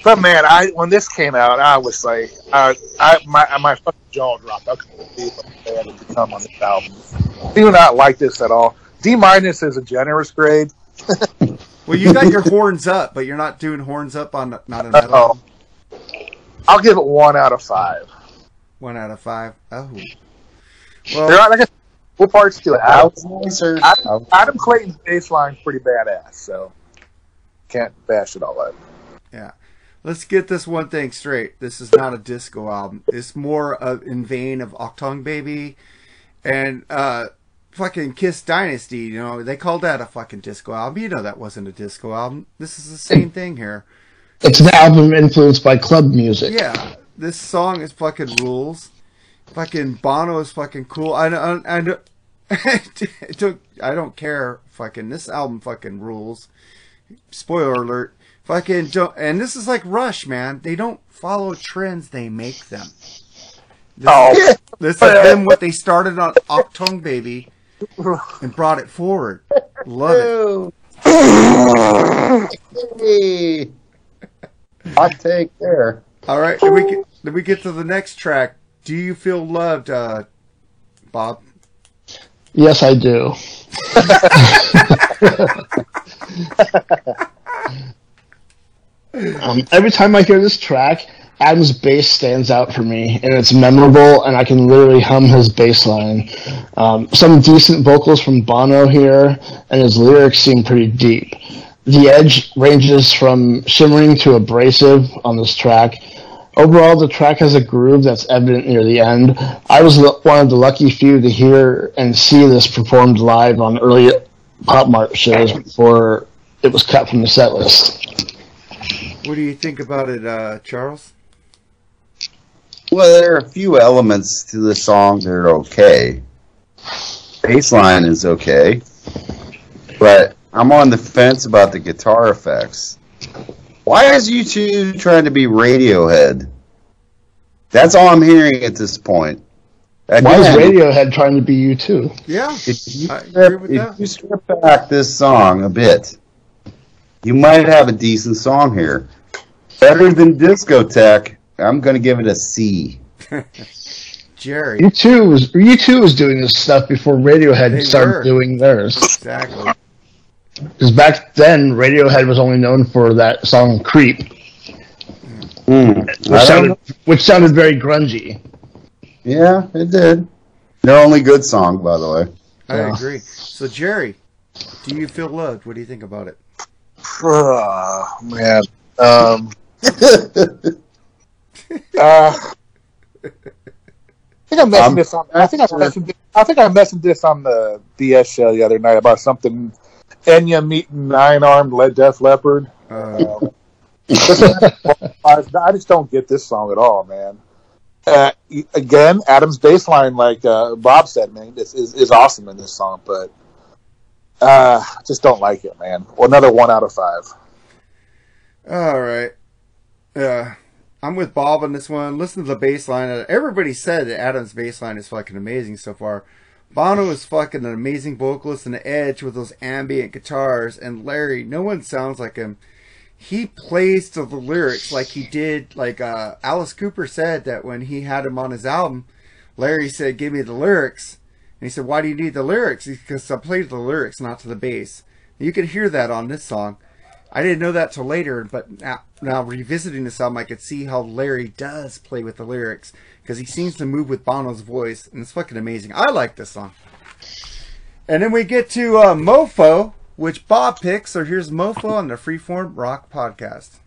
But man, I when this came out, I was like, I, I my my fucking jaw dropped. I couldn't believe what they had become on this album. Do not like this at all. D minus is a generous grade. Well, you got your horns up, but you're not doing horns up on not a metal. Uh-oh. I'll give it one out of five. One out of five. Oh. There are like a what parts to it. Out Adam. Adam, Adam Clayton's bass line's pretty badass, so can't bash it all out. yeah. Let's get this one thing straight. This is not a disco album. It's more of in vein of Achtung Baby and uh fucking Kiss Dynasty. You know, they called that a fucking disco album. You know that wasn't a disco album. This is the same thing here. It's an album influenced by club music. Yeah, this song is fucking rules. Fucking Bono is fucking cool. I don't, I don't, I don't, I don't care. Fucking this album fucking rules. Spoiler alert. Fucking don't. And this is like Rush, man. They don't follow trends; they make them. This, Oh. this is them what they started on Achtung Baby and brought it forward. Love it. Hey. Hot take there. All right, did we get, then we get to the next track. Do you feel loved, uh, Bob? Yes, I do. um, every time I hear this track, Adam's bass stands out for me, and it's memorable, and I can literally hum his bass line. Um, some decent vocals from Bono here, and his lyrics seem pretty deep. The edge ranges from shimmering to abrasive on this track. Overall, the track has a groove that's evident near the end. I was l- one of the lucky few to hear and see this performed live on early Pop Mart shows before it was cut from the set list. What do you think about it, uh, Charles? Well, there are a few elements to the song that are okay. Baseline is okay, but I'm on the fence about the guitar effects. Why is U2 trying to be Radiohead? That's all I'm hearing at this point. Why is Radiohead trying to be U2? Yeah, If you, I agree strip, with if that. you strip back this song a bit, you might have a decent song here. Better than Discotheque. I'm going to give it a C. Jerry. You too was U2 was doing this stuff before Radiohead They started were. doing theirs. Exactly. Because back then, Radiohead was only known for that song "Creep," Hmm. which sounded which sounded very grungy. Yeah, it did. Their only good song, by the way. I Yeah. agree. So Jerry, do you feel loved? What do you think about it? Oh, man. Um, uh, I think I mentioned Um, this on. I think I mentioned. This, I think I mentioned this on the BS show the other night about something. Enya meeting nine armed led death Leopard. Uh, I, just don't get this song at all, man. Uh, again, Adam's bass line, like uh, Bob said, man, this is, is awesome in this song, but uh, just don't like it, man. Well, another one out of five. all right. Uh, I'm with Bob on this one. Listen to the bass line. Everybody said that Adam's bass line is fucking amazing so far. Bono is fucking an amazing vocalist and Edge with those ambient guitars, and Larry, no one sounds like him. He plays to the lyrics like he did, like uh, Alice Cooper said that when he had him on his album, Larry said, "Give me the lyrics," and he said, "Why do you need the lyrics?" Because I play to the lyrics, not to the bass. You can hear that on this song. I didn't know that till later, but now, now revisiting this album, I could see how Larry does play with the lyrics because he seems to move with Bono's voice, and it's fucking amazing. I like this song. And then we get to uh, Mofo, which Bob picks. So here's Mofo on the Freeform Rock Podcast.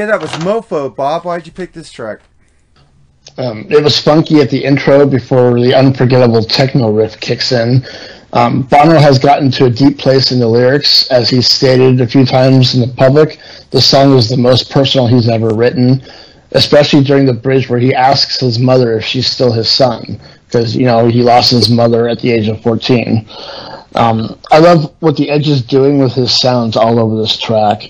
Okay, that was Mofo. Bob, why'd you pick this track? Um, it was funky at the intro before the unforgettable techno riff kicks in. Um, Bono has gotten to a deep place in the lyrics, as he's stated a few times in the public. The song is the most personal he's ever written, especially during the bridge where he asks his mother if she's still his son, because you know he lost his mother at the age of fourteen. Um, I love what the Edge is doing with his sounds all over this track.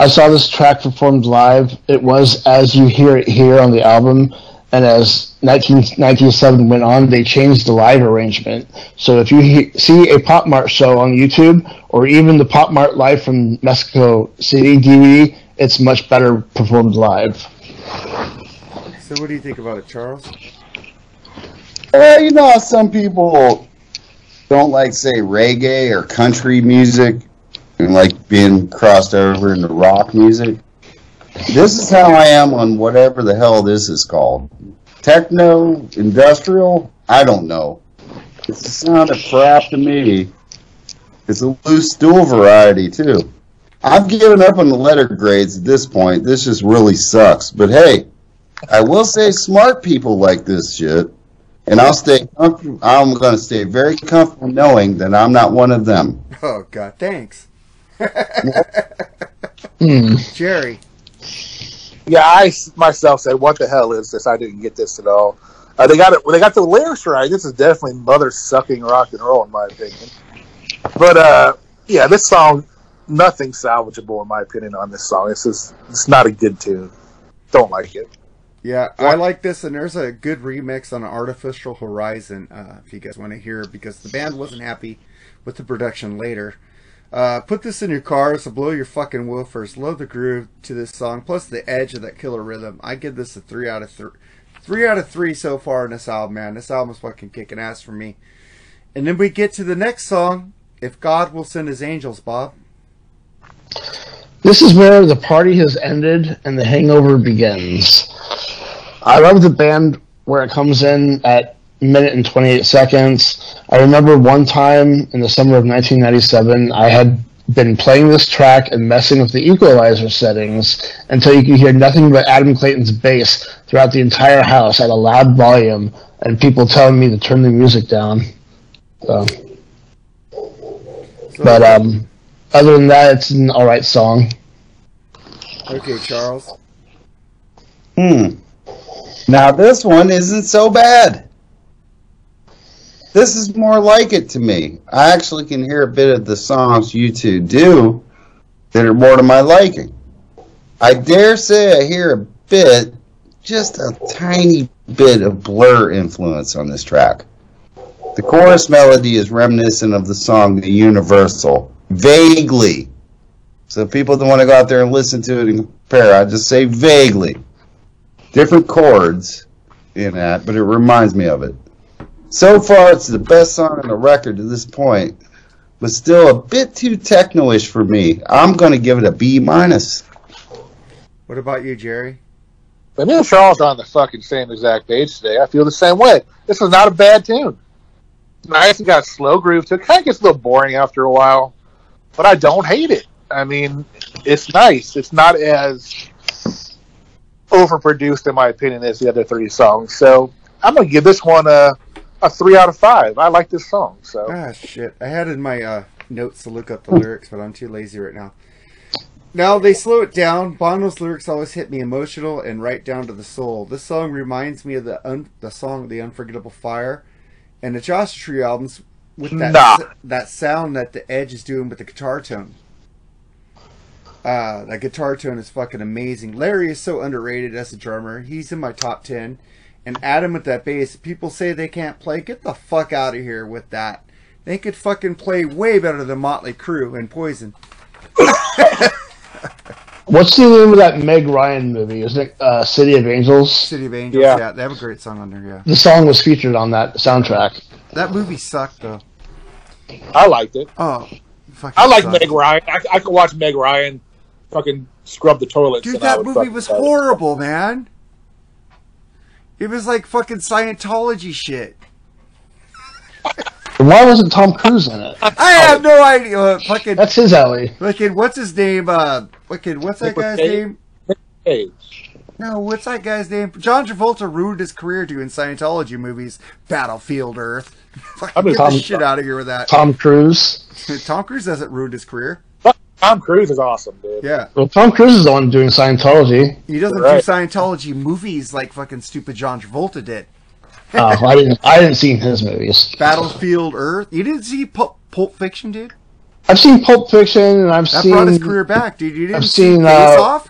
I saw this track performed live. It was as you hear it here on the album, and as 1997 went on, they changed the live arrangement. So if you he- see a Pop Mart show on YouTube, or even the Pop Mart live from Mexico City DVD, it's much better performed live. So, what do you think about it, Charles? Well, you know some people don't like, say, reggae or country music and like being crossed over into rock music? This is how I am on whatever the hell this is called. Techno, industrial, I don't know. It's a sound of crap to me. It's a loose stool variety, too. I've given up on the letter grades at this point. This just really sucks. But hey, I will say smart people like this shit. And I'll stay. I'm going to stay very comfortable knowing that I'm not one of them. Oh, God, thanks. Hmm. Jerry. Yeah, I myself said, "What the hell is this?" I didn't get this at all. Uh, they got it. When they got the lyrics right, this is definitely mother sucking rock and roll, in my opinion. But uh, yeah, this song, nothing salvageable in my opinion on this song. This is it's not a good tune. Don't like it. Yeah, I like this, and there's a good remix on Artificial Horizon uh, if you guys want to hear because the band wasn't happy with the production later. Uh, put this in your cars to blow your fucking woofers. Love the groove to this song, plus the edge of that killer rhythm. I give this a three out of three. Three out of three so far in this album, man. This album's fucking kicking ass for me. And then we get to the next song, If God Will Send His Angels, Bob. This is where the party has ended and the hangover begins. I love the band where it comes in at minute and 28 seconds. I remember one time in the summer of 1997, I had been playing this track and messing with the equalizer settings until you could hear nothing but Adam Clayton's bass throughout the entire house at a loud volume and people telling me to turn the music down. So, but um, other than that, it's an alright song. Okay, Charles. Hmm. Now this one isn't so bad. This is more like it to me. I actually can hear a bit of the songs U2 do that are more to my liking. I dare say I hear a bit, just a tiny bit of blur influence on this track. The chorus melody is reminiscent of the song The Universal, vaguely. So people don't want to go out there and listen to it and compare, I just say vaguely different chords in that, but it reminds me of it. So far, it's the best song on the record to this point, but still a bit too techno-ish for me. I'm going to give it a B minus. What about you, Jerry? But me and Charles are on the fucking same exact page today. I feel the same way. This is not a bad tune. Nice, it got slow groove to it. Kind of gets a little boring after a while, but I don't hate it. I mean, it's nice. It's not as overproduced, in my opinion, as the other three songs. So I'm gonna give this one a a three out of five. I like this song. So Ah, shit. I had in my uh, notes to look up the lyrics, but I'm too lazy right now. Now they slow it down. Bono's lyrics always hit me emotional and right down to the soul. This song reminds me of the un- the song "The Unforgettable Fire" and the Joshua Tree albums with that Nah. s- that sound that the Edge is doing with the guitar tone. Uh, that guitar tone is fucking amazing. Larry is so underrated as a drummer. He's in my top ten. And Adam with that bass. People say they can't play. Get the fuck out of here with that. They could fucking play way better than Motley Crue and Poison. What's the name of that Meg Ryan movie? Isn't it uh, City of Angels? City of Angels. Yeah. Yeah. they have a great song on there. Yeah, The song was featured on that soundtrack. that movie sucked though. I liked it. Oh, I like sucked. Meg Ryan. I, I could watch Meg Ryan fucking scrub the toilets. Dude, that movie was love it. horrible, man. It was like fucking Scientology shit. Why wasn't Tom Cruise in it? I have no idea. Uh, fucking That's his alley. Fucking what's his name? Uh, fucking what's that guy's Cage? name? Cage. No, what's that guy's name? John Travolta ruined his career doing Scientology movies. Battlefield Earth. Fucking I mean, get Tom- the shit out of here with that. Tom Cruise. Tom Cruise hasn't ruined his career. Tom Cruise is awesome, dude. Yeah. Well, Tom Cruise is the one doing Scientology. He doesn't Right. do Scientology movies like fucking stupid John Travolta did. Oh, I didn't. I didn't see his movies. Battlefield Earth. You didn't see Pulp, Pulp Fiction, dude? I've seen Pulp Fiction, and I've seen That brought his career back, dude. You didn't I've see seen, Face uh, Off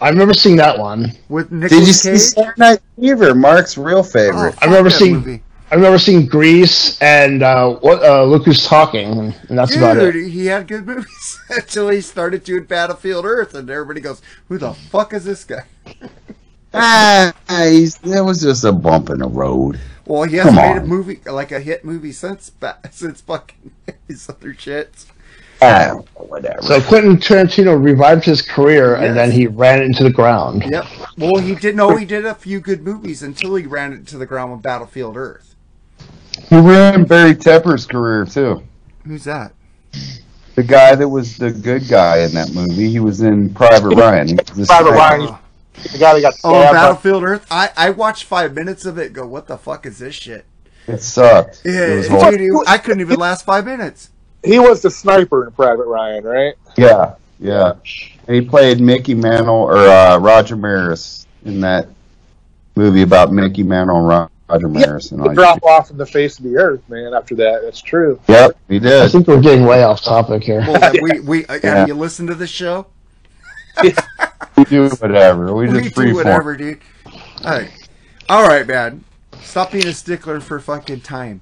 I remember seeing that one. with Did Nicolas you see Saturday Night Fever? Mark's real favorite. Oh, I remember fuck that seeing. movie. I remember seeing Grease and uh, what? Uh, Look Who's Talking, and that's about Dude, it. he had good movies until he started doing Battlefield Earth, and everybody goes, "Who the fuck is this guy?" Ah, he's, that was just a bump in the road. Well, he hasn't made a movie like a hit movie since since fucking his other shits. Ah, whatever. So Quentin Tarantino revived his career, Yes. and then he ran it into the ground. Yep. Well, he did know he did a few good movies until he ran it to the ground with Battlefield Earth. He ran Barry Pepper's career too. Who's that? The guy that was the good guy in that movie. He was in Private Ryan. The Private sniper. Ryan, the guy that got Oh, stabbed. by- Battlefield Earth. I I watched five minutes of it. and Go, what the fuck is this shit? It sucked. Yeah, It was dude, horrible. I couldn't even last five minutes. he was the sniper in Private Ryan, right? Yeah, yeah. And he played Mickey Mantle or uh, Roger Maris in that movie about Mickey Mantle and Ro- Roger Maris. And The all drop off in the face of the earth, man. After that, that's true. Yep, he did. I think we're getting way off topic here. Well, have we we uh, Yeah. have you listened to the show? We do whatever. We We just do free whatever, dude. All right, all right, man. Stop being a stickler for fucking time.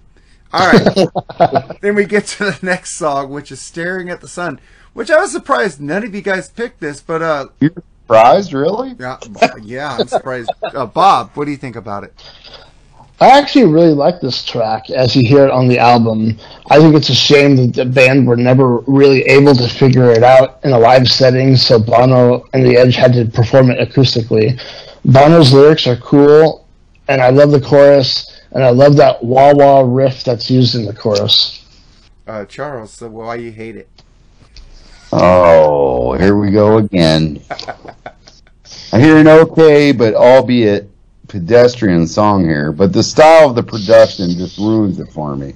All right. then we get to the next song, which is "Staring at the Sun," which I was surprised none of you guys picked this, but uh, You're surprised, really? yeah, yeah, I'm surprised. Uh, Bob, what do you think about it? I actually really like this track as you hear it on the album. I think it's a shame that the band were never really able to figure it out in a live setting, so Bono and the Edge had to perform it acoustically. Bono's lyrics are cool, and I love the chorus, and I love that wah wah riff that's used in the chorus. Uh, Charles, so why you hate it? Oh, here we go again. I hear an okay, but albeit pedestrian song here, but the style of the production just ruins it for me.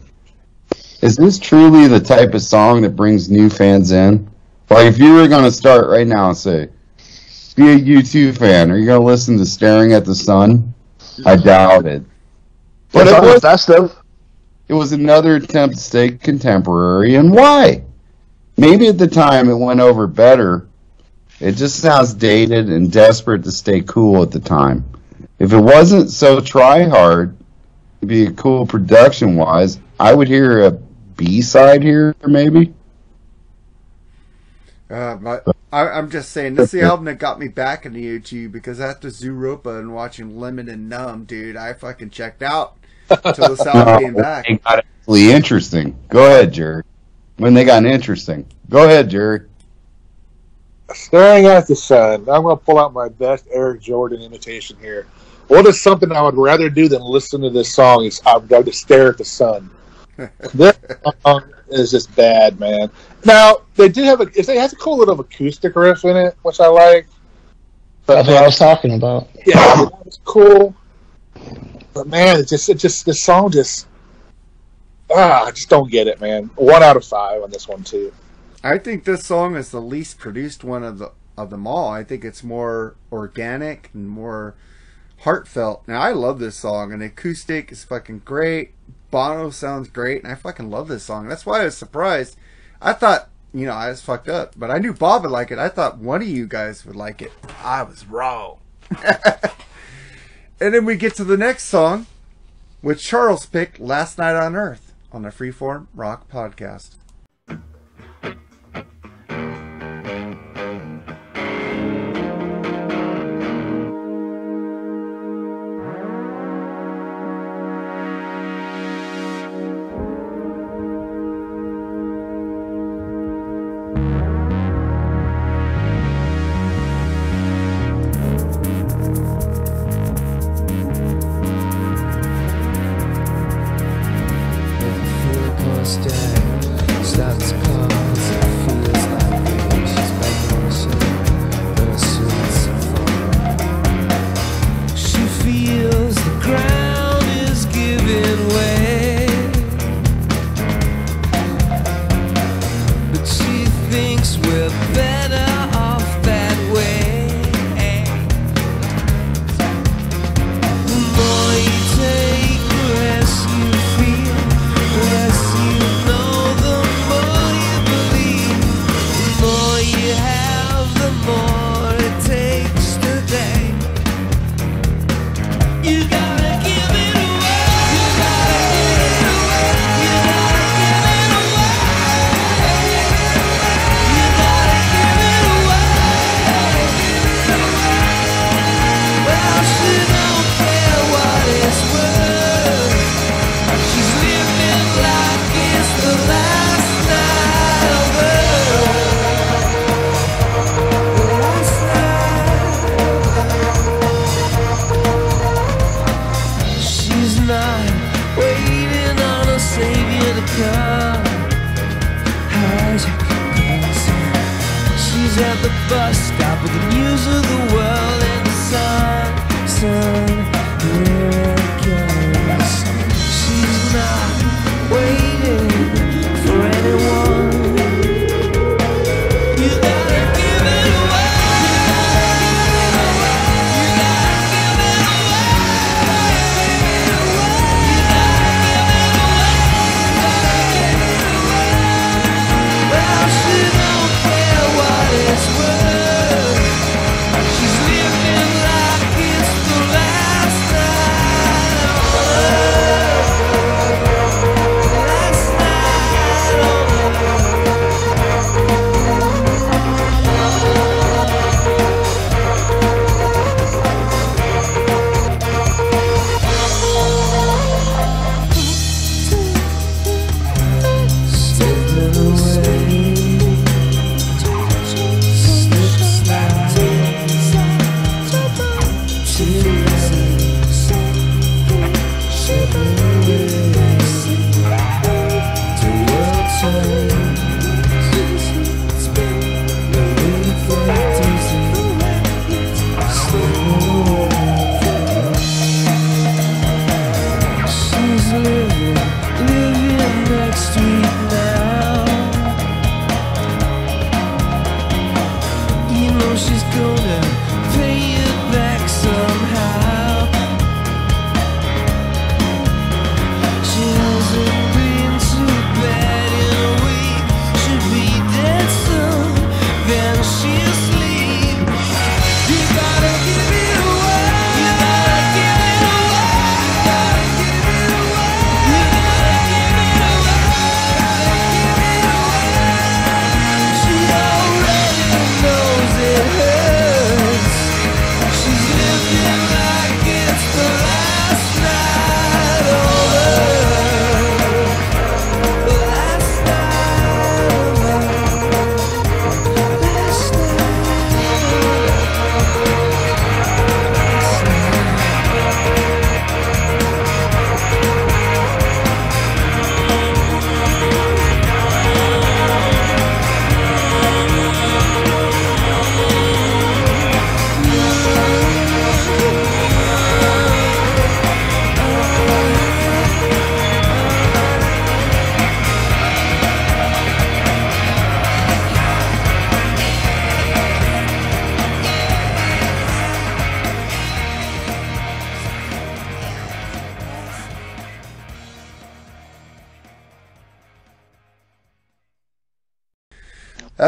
Is this truly the type of song that brings new fans in? Like, if you were going to start right now and say, be a U2 fan, are you going to listen to Staring at the Sun? I doubt it. But it was, festive. it was another attempt to stay contemporary, and why? Maybe at the time it went over better. It just sounds dated and desperate to stay cool at the time. If it wasn't so try hard to be a cool production wise, I would hear a B side here, maybe. Uh, but I, I'm just saying, this is the album that got me back into U2 because after Zooropa and watching Lemon and Numb, dude, I fucking checked out until this album came back. It got actually interesting. Go ahead, Jerry. When they got interesting. Go ahead, Jerry. Staring at the sun. I'm going to pull out my best Eric Jordan imitation here. What is something I would rather do than listen to this song? Is I'd rather stare at the sun. this song is just bad, man. Now they did have a. If they has a cool little acoustic riff in it, which I like. But That's what I was talking about. yeah, I mean, that was cool. But man, it just, it just, this song just, ah, I just don't get it, man. One out of five on this one too. I think this song is the least produced one of the of them all. I think it's more organic and more heartfelt. Now I love this song, and acoustic is fucking great. Bono sounds great, and I fucking love this song. That's why I was surprised. I thought, you know, I was fucked up, but I knew Bob would like it. I thought one of you guys would like it. I was wrong. and then we get to the next song, which Charles picked last night on Earth on the Freeform Rock Podcast. Bus stop with the news of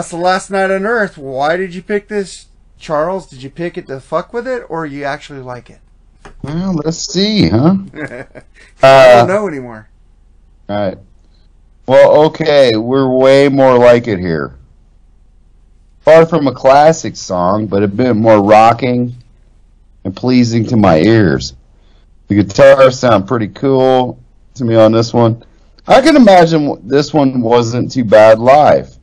That's the last night on Earth. Why did you pick this, Charles? Did you pick it to fuck with it, or you actually like it? Well, let's see, huh? I Uh, don't know anymore. All right. Well, okay, we're way more like it here. Far from a classic song, but a bit more rocking and pleasing to my ears. The guitars sound pretty cool to me on this one. I can imagine this one wasn't too bad live.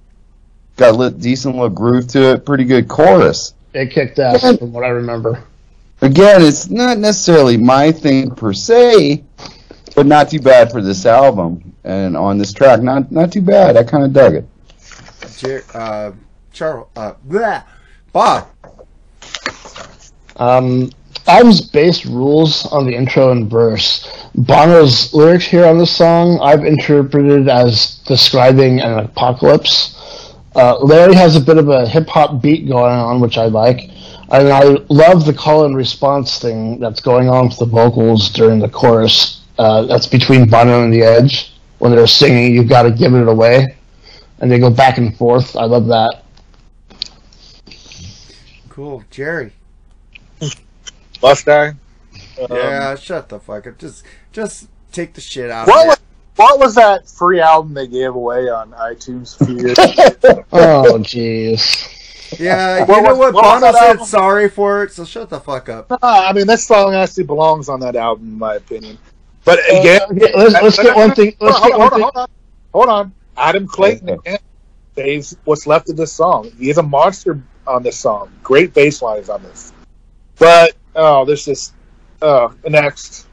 Got a lit, decent little groove to it, pretty good chorus. It kicked ass from what I remember. Again, it's not necessarily my thing per se, but not too bad for this album and on this track. Not not too bad. I kind of dug it. Jer- uh, Charles, uh, bleh. Bob. Um, Adam's bass rules on the intro and verse. Bono's lyrics here on this song I've interpreted as describing an apocalypse. Uh, Larry has a bit of a hip hop beat going on, which I like. And I love the call and response thing that's going on with the vocals during the chorus. Uh, that's between Bono and The Edge. When they're singing, you've got to give it away. And they go back and forth. I love that. Cool. Jerry. Mustang. Um, yeah, shut the fuck up. Just, just take the shit out What of it. What was that free album they gave away on iTunes a few years Oh, jeez. Yeah, you What know was- what? what Bono said album? sorry for it, so shut the fuck up. Nah, I mean, this song actually belongs on that album, in my opinion. But again, Uh, okay, let's- let's get one thing- let's hold get on, one hold on, hold on, hold on. Adam Clayton again saves what's left of this song. He is a monster on this song. Great bass lines on this. But oh, there's this. Oh, next.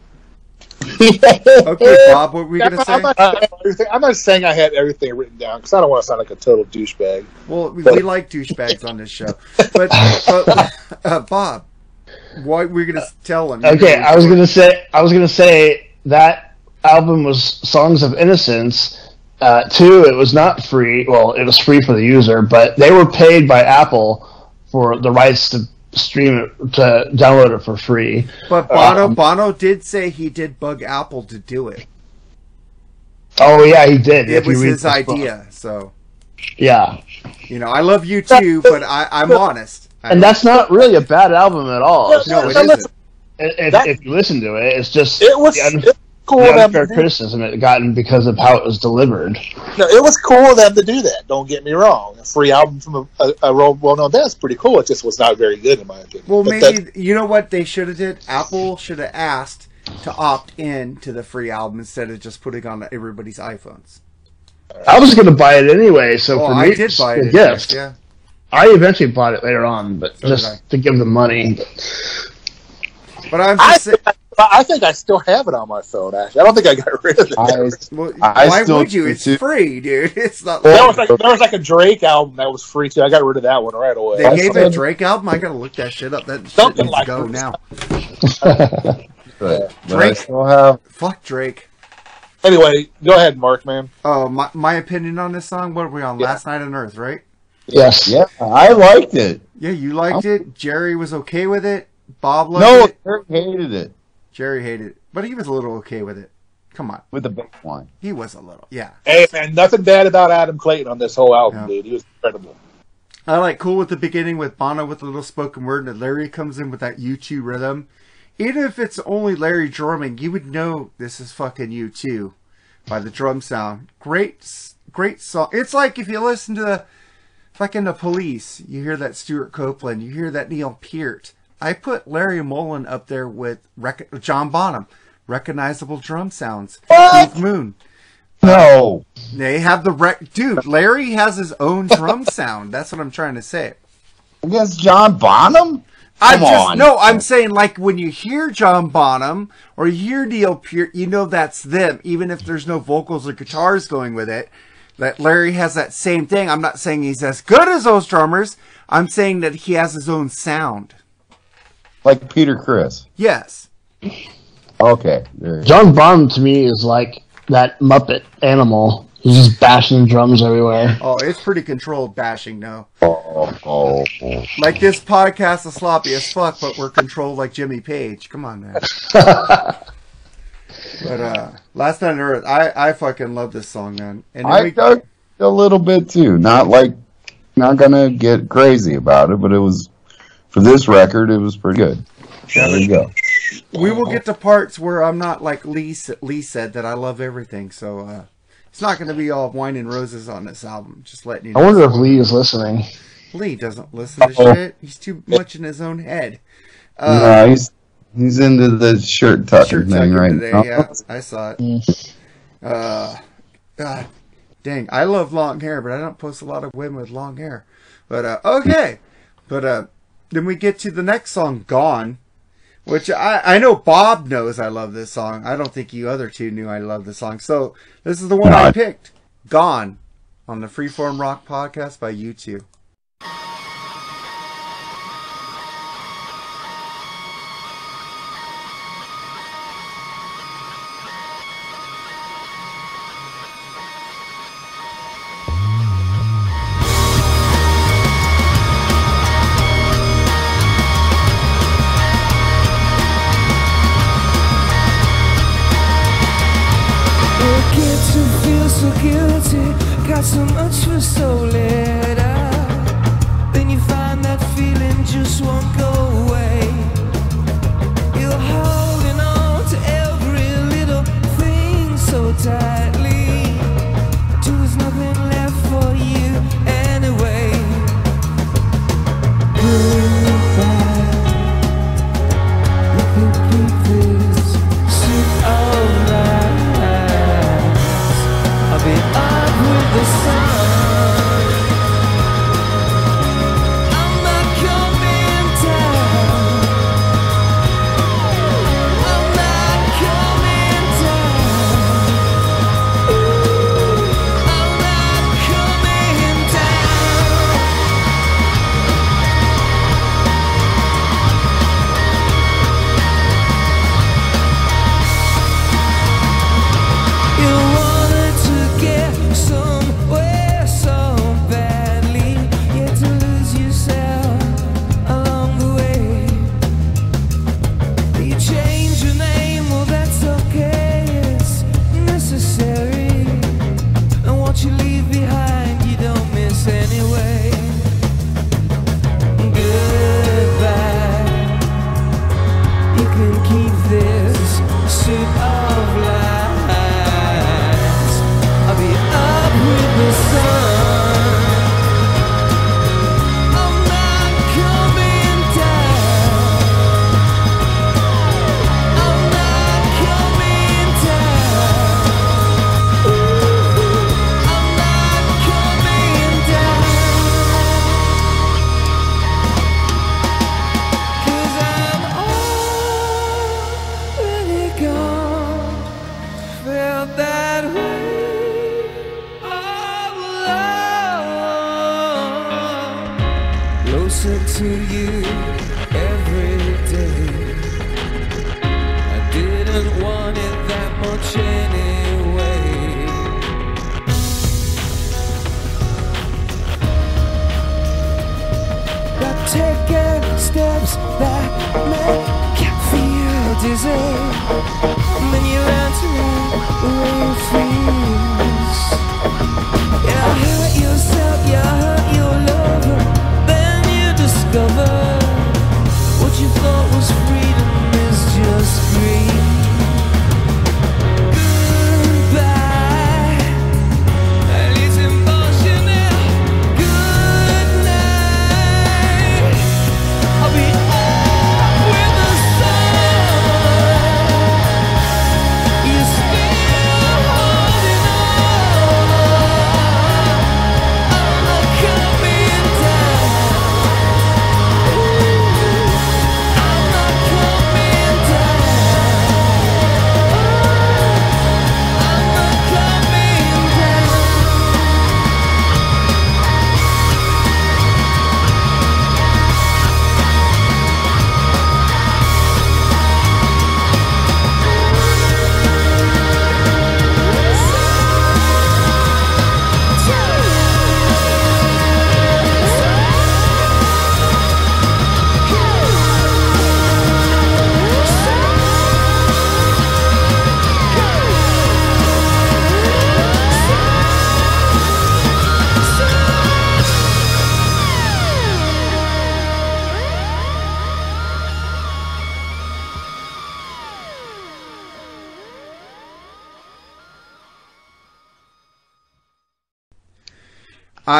Okay, Bob, what were you I'm gonna not, say? I'm, not, I have everything- I'm not saying I had everything written down because I don't want to sound like a total douchebag. Well, we, we like douchebags on this show, but, but uh, Bob, what were you gonna tell him? Okay, I was gonna say I was gonna say that album was Songs of Innocence. Uh, two, it was not free. Well, it was free for the user, but they were paid by Apple for the rights to stream it to download it for free. But Bono, Um, Bono did say he did bug Apple to do it. oh yeah, he did. It if was his this book. idea. So Yeah, you know, I love U2, but I, I'm honest. I and that's not really a bad album at all. It's no, it just- isn't. If, That- if you listen to it, it's just It was the, it was cool the of them unfair criticism it gotten because of how it was delivered. no, it was cool of them to do that. Don't get me wrong. A free album from a, a, a well known band is pretty cool. It just was not very good in my opinion. Well, But maybe that- you know what they should have did. Apple should have asked to opt in to the free album instead of just putting on everybody's iPhones. I was going to buy it anyway, so oh, for me, I did it's buy a it. gift. Yeah. I eventually bought it later on, but So just to give them money. But I'm I just saying. Think I, I think I still have it on my phone. Actually, I don't think I got rid of it. I, Well, I why still would you? It's too. free, dude. It's not. there Like was like there was like a Drake album that was free too. I got rid of that one right away. they I gave still- a Drake album. I gotta look that shit up. That shit Something needs like to go now. but, but I Drake- still have. Fuck Drake. Anyway, go ahead, Marc, man. Oh, my my opinion on this song. What were we on? Yeah. Last night on Earth, right? Yes. Yeah, I liked it. Yeah, you liked it. Jerry was okay with it. Bob loved No, it. Eric hated it Jerry hated it, but he was a little okay with it. Come on, with the big one. he was a little. Yeah, Hey, man, nothing bad about Adam Clayton on this whole album, Yeah. dude. He was incredible. I like cool with the beginning with Bono with a little spoken word, and Larry comes in with that U2 rhythm. Even if it's only Larry drumming, you would know this is fucking U2 by the drum sound. Great, great song. It's like if you listen to the fucking the Police, you hear that Stewart Copeland, you hear that Neil Peart. I put Larry Mullen up there with rec- John Bonham, recognizable drum sounds. Keith Moon. No, They have the rec. Dude, Larry has his own drum sound. That's what I'm trying to say. against John Bonham. I Come just on. no. I'm saying like when you hear John Bonham or you hear Neil Peart, you know that's them, even if there's no vocals or guitars going with it. That Larry has that same thing. I'm not saying he's as good as those drummers. I'm saying that he has his own sound. Like Peter Criss. Yes. Okay. John Bonham to me is like that Muppet animal. He's just bashing drums everywhere. Oh, it's pretty controlled bashing now. Oh, oh, oh. Like this podcast is sloppy as fuck, but we're controlled like Jimmy Page. Come on, man. But uh, last night on Earth, I I fucking love this song, man. And I we- dug a little bit too. Not like, not gonna get crazy about it, but it was for this record. It was pretty good. There you go. we will get to parts where I'm not like Lee Lee said that I love everything. So uh, it's not going to be all wine and roses on this album. Just letting you know. I wonder if Lee is listening. Lee doesn't listen to Uh-oh. shit. He's too much in his own head. no, Uh, he's he's into the shirt tucking shirt thing right today. now. Yeah, I saw it. Uh, God, dang, I love long hair, but I don't post a lot of women with long hair. But uh, okay, but uh, then we get to the next song, "Gone," which I I know Bob knows I love this song. I don't think you other two knew I love this song. So this is the one I picked, "Gone," on the Freeform Rock podcast by U2.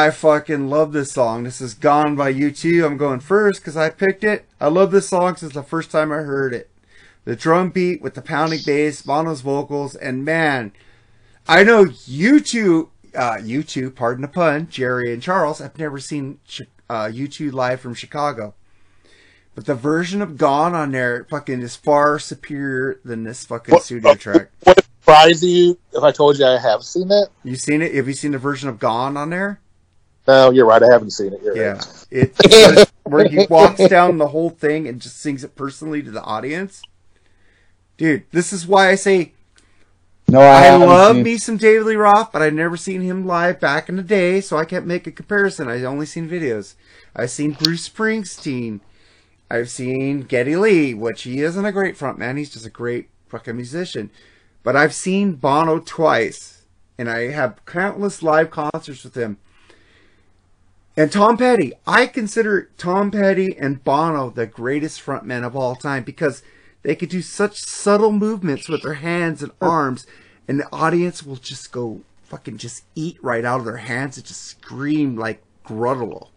I fucking love this song. This is Gone by U2. I'm going first because I picked it. I love this song since the first time I heard it. The drum beat with the pounding bass, Bono's vocals, and man, I know U2, uh, U2, pardon the pun, Jerry and Charles, I've never seen uh, U2 live from Chicago. But the version of Gone on there fucking is far superior than this fucking studio track. What surprise you if I told you I have seen it? You seen it? Have you seen the version of Gone on there? No, you're right. I haven't seen it. You're Yeah, right. it where he walks down the whole thing and just sings it personally to the audience. Dude, this is why I say No, I, I, love seen- me some David Lee Roth, but I've never seen him live back in the day, so I can't make a comparison. I've only seen videos. I've seen Bruce Springsteen. I've seen Geddy Lee, which he isn't a great frontman. He's just a great fucking musician. But I've seen Bono twice, and I have countless live concerts with him. And Tom Petty, I consider Tom Petty and Bono the greatest frontmen of all time because they could do such subtle movements with their hands and arms, and the audience will just go fucking just eat right out of their hands and just scream like Gruttle.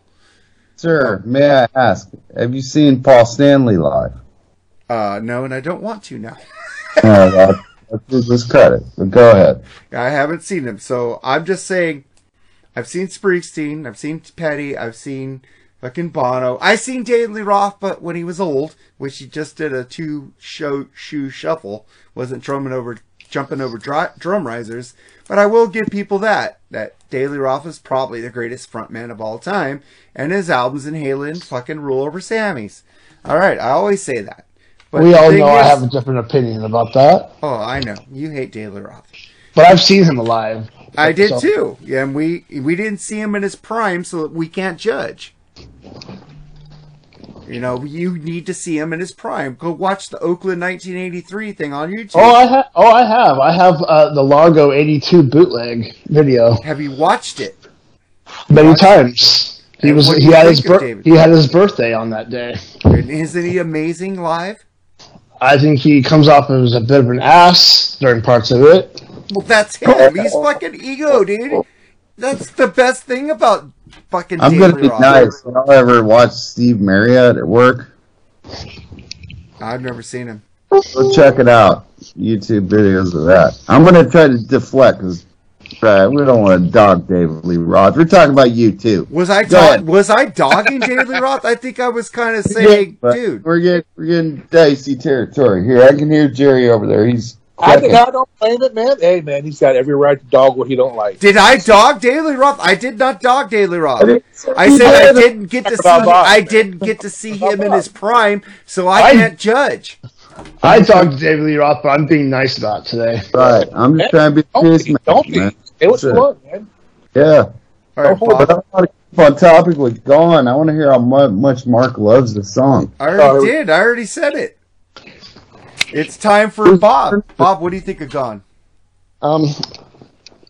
Sir, may I ask, have you seen Paul Stanley live? Uh, no, and I don't want to now. no, that, that's his credit. But go ahead. I haven't seen him, so I'm just saying. I've seen Springsteen, I've seen Petty, I've seen fucking Bono. I seen David Lee Roth, but when he was old, which he just did a two show shoe shuffle, wasn't drumming over, jumping over dry, drum risers. But I will give people that that David Lee Roth is probably the greatest frontman of all time, and his albums inhaling and fucking rule over Sammy's. All right, I always say that. But we all know I have a different opinion about that, Oh, I know you hate David Lee Roth. but I've seen him alive. I did So- too. Yeah, and we we didn't see him in his prime, so we can't judge. You know, you need to see him in his prime. Go watch the Oakland 1983 thing on YouTube. Oh, I have. Oh, I have. I have uh, the Largo '82 bootleg video Have you watched it? many times. He And was. He had his. Bir- he had his birthday on that day. Isn't he amazing live? I think he comes off as a bit of an ass during parts of it. Well, that's him. He's fucking ego, dude. That's the best thing about fucking. I'm David gonna be Roth. nice. Y'all ever watch Steve Marriott at work? I've never seen him. Go check it out. YouTube videos of that. I'm gonna try to deflect because we don't want to dog David Lee Roth. We're talking about U2. Was I Go dog- ahead. was I dogging David Lee Roth? I think I was kind of saying, But dude. we're getting we're getting dicey territory here. I can hear Jerry over there. He's I, think I don't blame it, man. Hey, man, he's got every right to dog what he don't like. Did I dog Dave Lee Roth? I did not dog Dave Lee Roth. I I said I didn't get to see. Bob. I didn't get to see him in his prime, so I I- can't judge. I talked to David Lee Roth, but I'm being nice about it today. Right. I'm just trying to be Don't serious, be, man. don't be. It was fun, man. Yeah. All right, But Bob. I want to keep on topic with Gone. I want to hear how much Marc loves the song. I oh, already did. I already said it. It's time for Bob. Bob, what do you think of Gone? Um,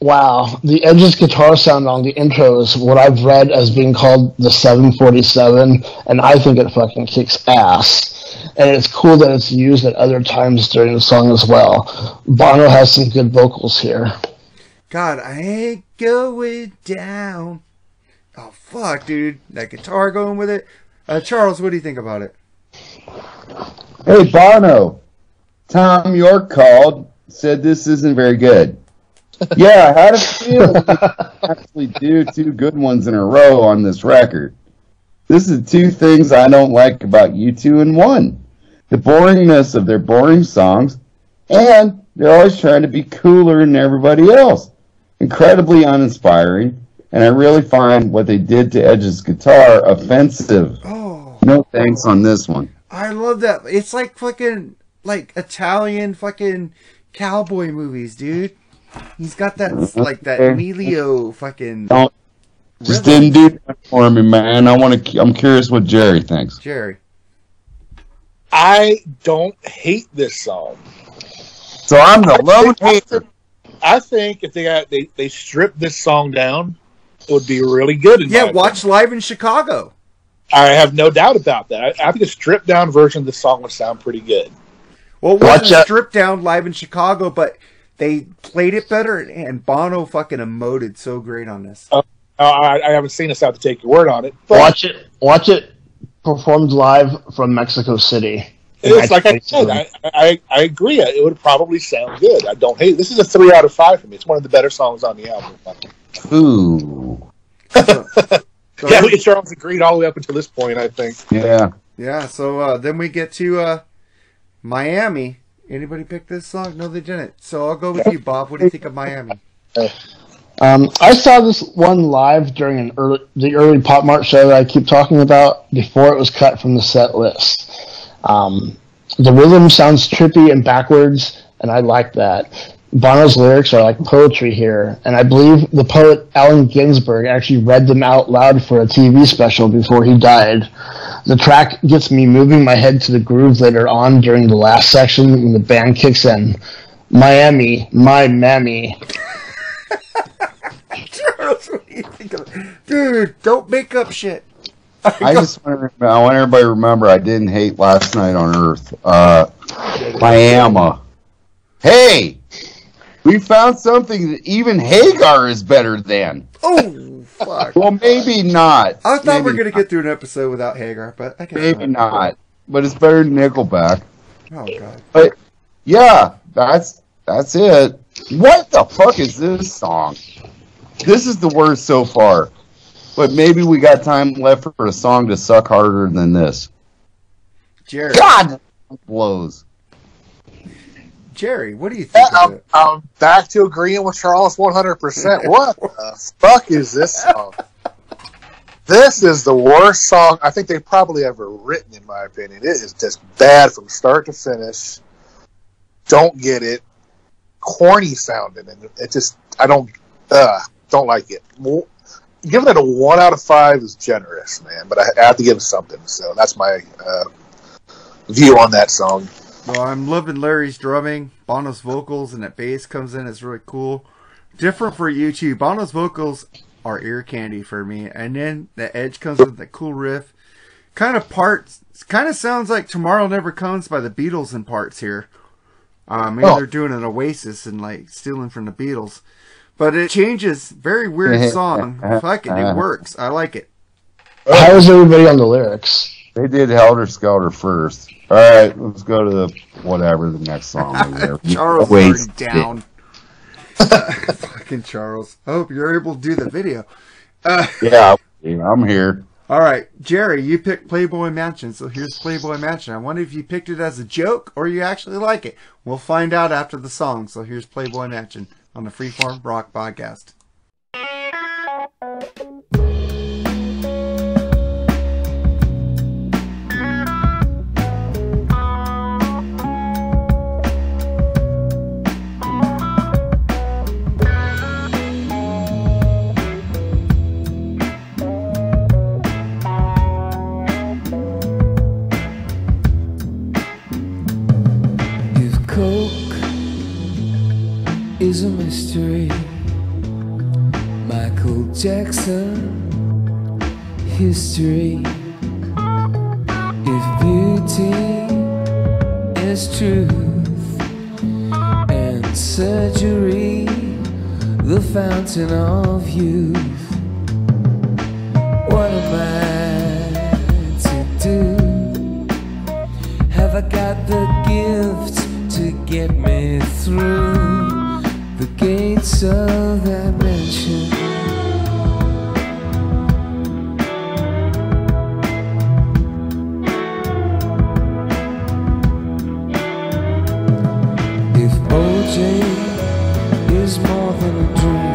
wow, the Edge's guitar sound on the intro is what I've read as being called the 747, and I think it fucking kicks ass. And it's cool that it's used at other times during the song as well. Bono has some good vocals here. God, I ain't going down. Oh fuck, dude, that guitar going with it. Uh, Charles, what do you think about it? Hey, Bono. Thom Yorke called, said this isn't very good. Yeah, I had a feeling we actually do two good ones in a row on this record. This is two things I don't like about U2 in one. The boringness of their boring songs, and they're always trying to be cooler than everybody else. Incredibly uninspiring, and I really find what they did to Edge's guitar offensive. Oh, No thanks on this one. I love that. It's like fucking like Italian fucking cowboy movies, dude. He's got that like that Emilio fucking Don't just didn't do that for me, man. I want to. I'm curious what Jerry thinks. Jerry. I don't hate this song. So I'm the lone hater. I think if they got they, they stripped this song down, it would be really good. In Yeah, my watch live in Chicago. I have no doubt about that. I, I think a stripped down version of the song would sound pretty good. Well, it Watch wasn't out. stripped down live in Chicago, but they played it better, and Bono fucking emoted so great on this. Uh, I, I haven't seen this. I have to take your word on it. But Watch it. Watch it performed live from Mexico City. it's like I said, I, I, I agree. It would probably sound good. I don't hate it. This is a three out of five for me. It's one of the better songs on the album. Ooh, yeah, we Charles agreed all the way up until this point. I think. yeah. Yeah, so uh, then we get to uh, Miami. Anybody pick this song? No, they didn't. So I'll go with you, Bob. What do you think of Miami? Um, I saw this one live during an early, the early PopMart show that I keep talking about before it was cut from the set list. Um, the rhythm sounds trippy and backwards, and I like that. Bono's lyrics are like poetry here, and I believe the poet Allen Ginsberg actually read them out loud for a TV special before he died. The track gets me moving my head to the groove later on during the last section when the band kicks in. Miami, my mammy. Charles, what do you think of it? Dude, don't make up shit. I just want to. I want everybody to remember I didn't hate last night on Earth. Uh, Miami. Hey, we found something that even Hagar is better than. Oh, fuck. Well, maybe not. I thought we were going to get through an episode without Hagar, but I guess Maybe not, but it's better than Nickelback. Oh, God. But yeah, that's that's it. What the fuck is this song? This is the worst so far. But maybe we got time left for a song to suck harder than this. Jerry. God, blows. Jerry, what do you think Yeah, of I'm? I'm back to agreeing with Charles 100%. What the fuck is this song? This is the worst song I think they've probably ever written, in my opinion. It is just bad from start to finish. Don't get it. Corny sounding, and it just I don't uh, don't like it. Well, Giving it a one out of five is generous, man, but I have to give it something. So that's my uh, view on that song. Well, I'm loving Larry's drumming. Bono's vocals and that bass comes in. It's really cool. Different for U2. Bono's vocals are ear candy for me, and then the edge comes with that cool riff. Kind of parts. Kind of sounds like "Tomorrow Never Comes" by the Beatles in parts here. Um, maybe Oh. they're doing an Oasis and like stealing from the Beatles, but it changes. Very weird song. Fuck it, it works. I like it. How is everybody on the lyrics? They did Helter Skelter first. All right, let's go to the whatever the next song. Is Charles already down. Fucking Charles. I hope you're able to do the video. Uh, yeah, I'm here. All right, Jerry, you picked Playboy Mansion, so here's Playboy Mansion. I wonder if you picked it as a joke or you actually like it. We'll find out after the song. So here's Playboy Mansion on the Freeform Rock Podcast. is a mystery. Michael Jackson, history. If beauty is truth and surgery, the fountain of youth, what am I to do? Have I got the gift to get me through? the gates of that mansion. If OJ is more than a dream.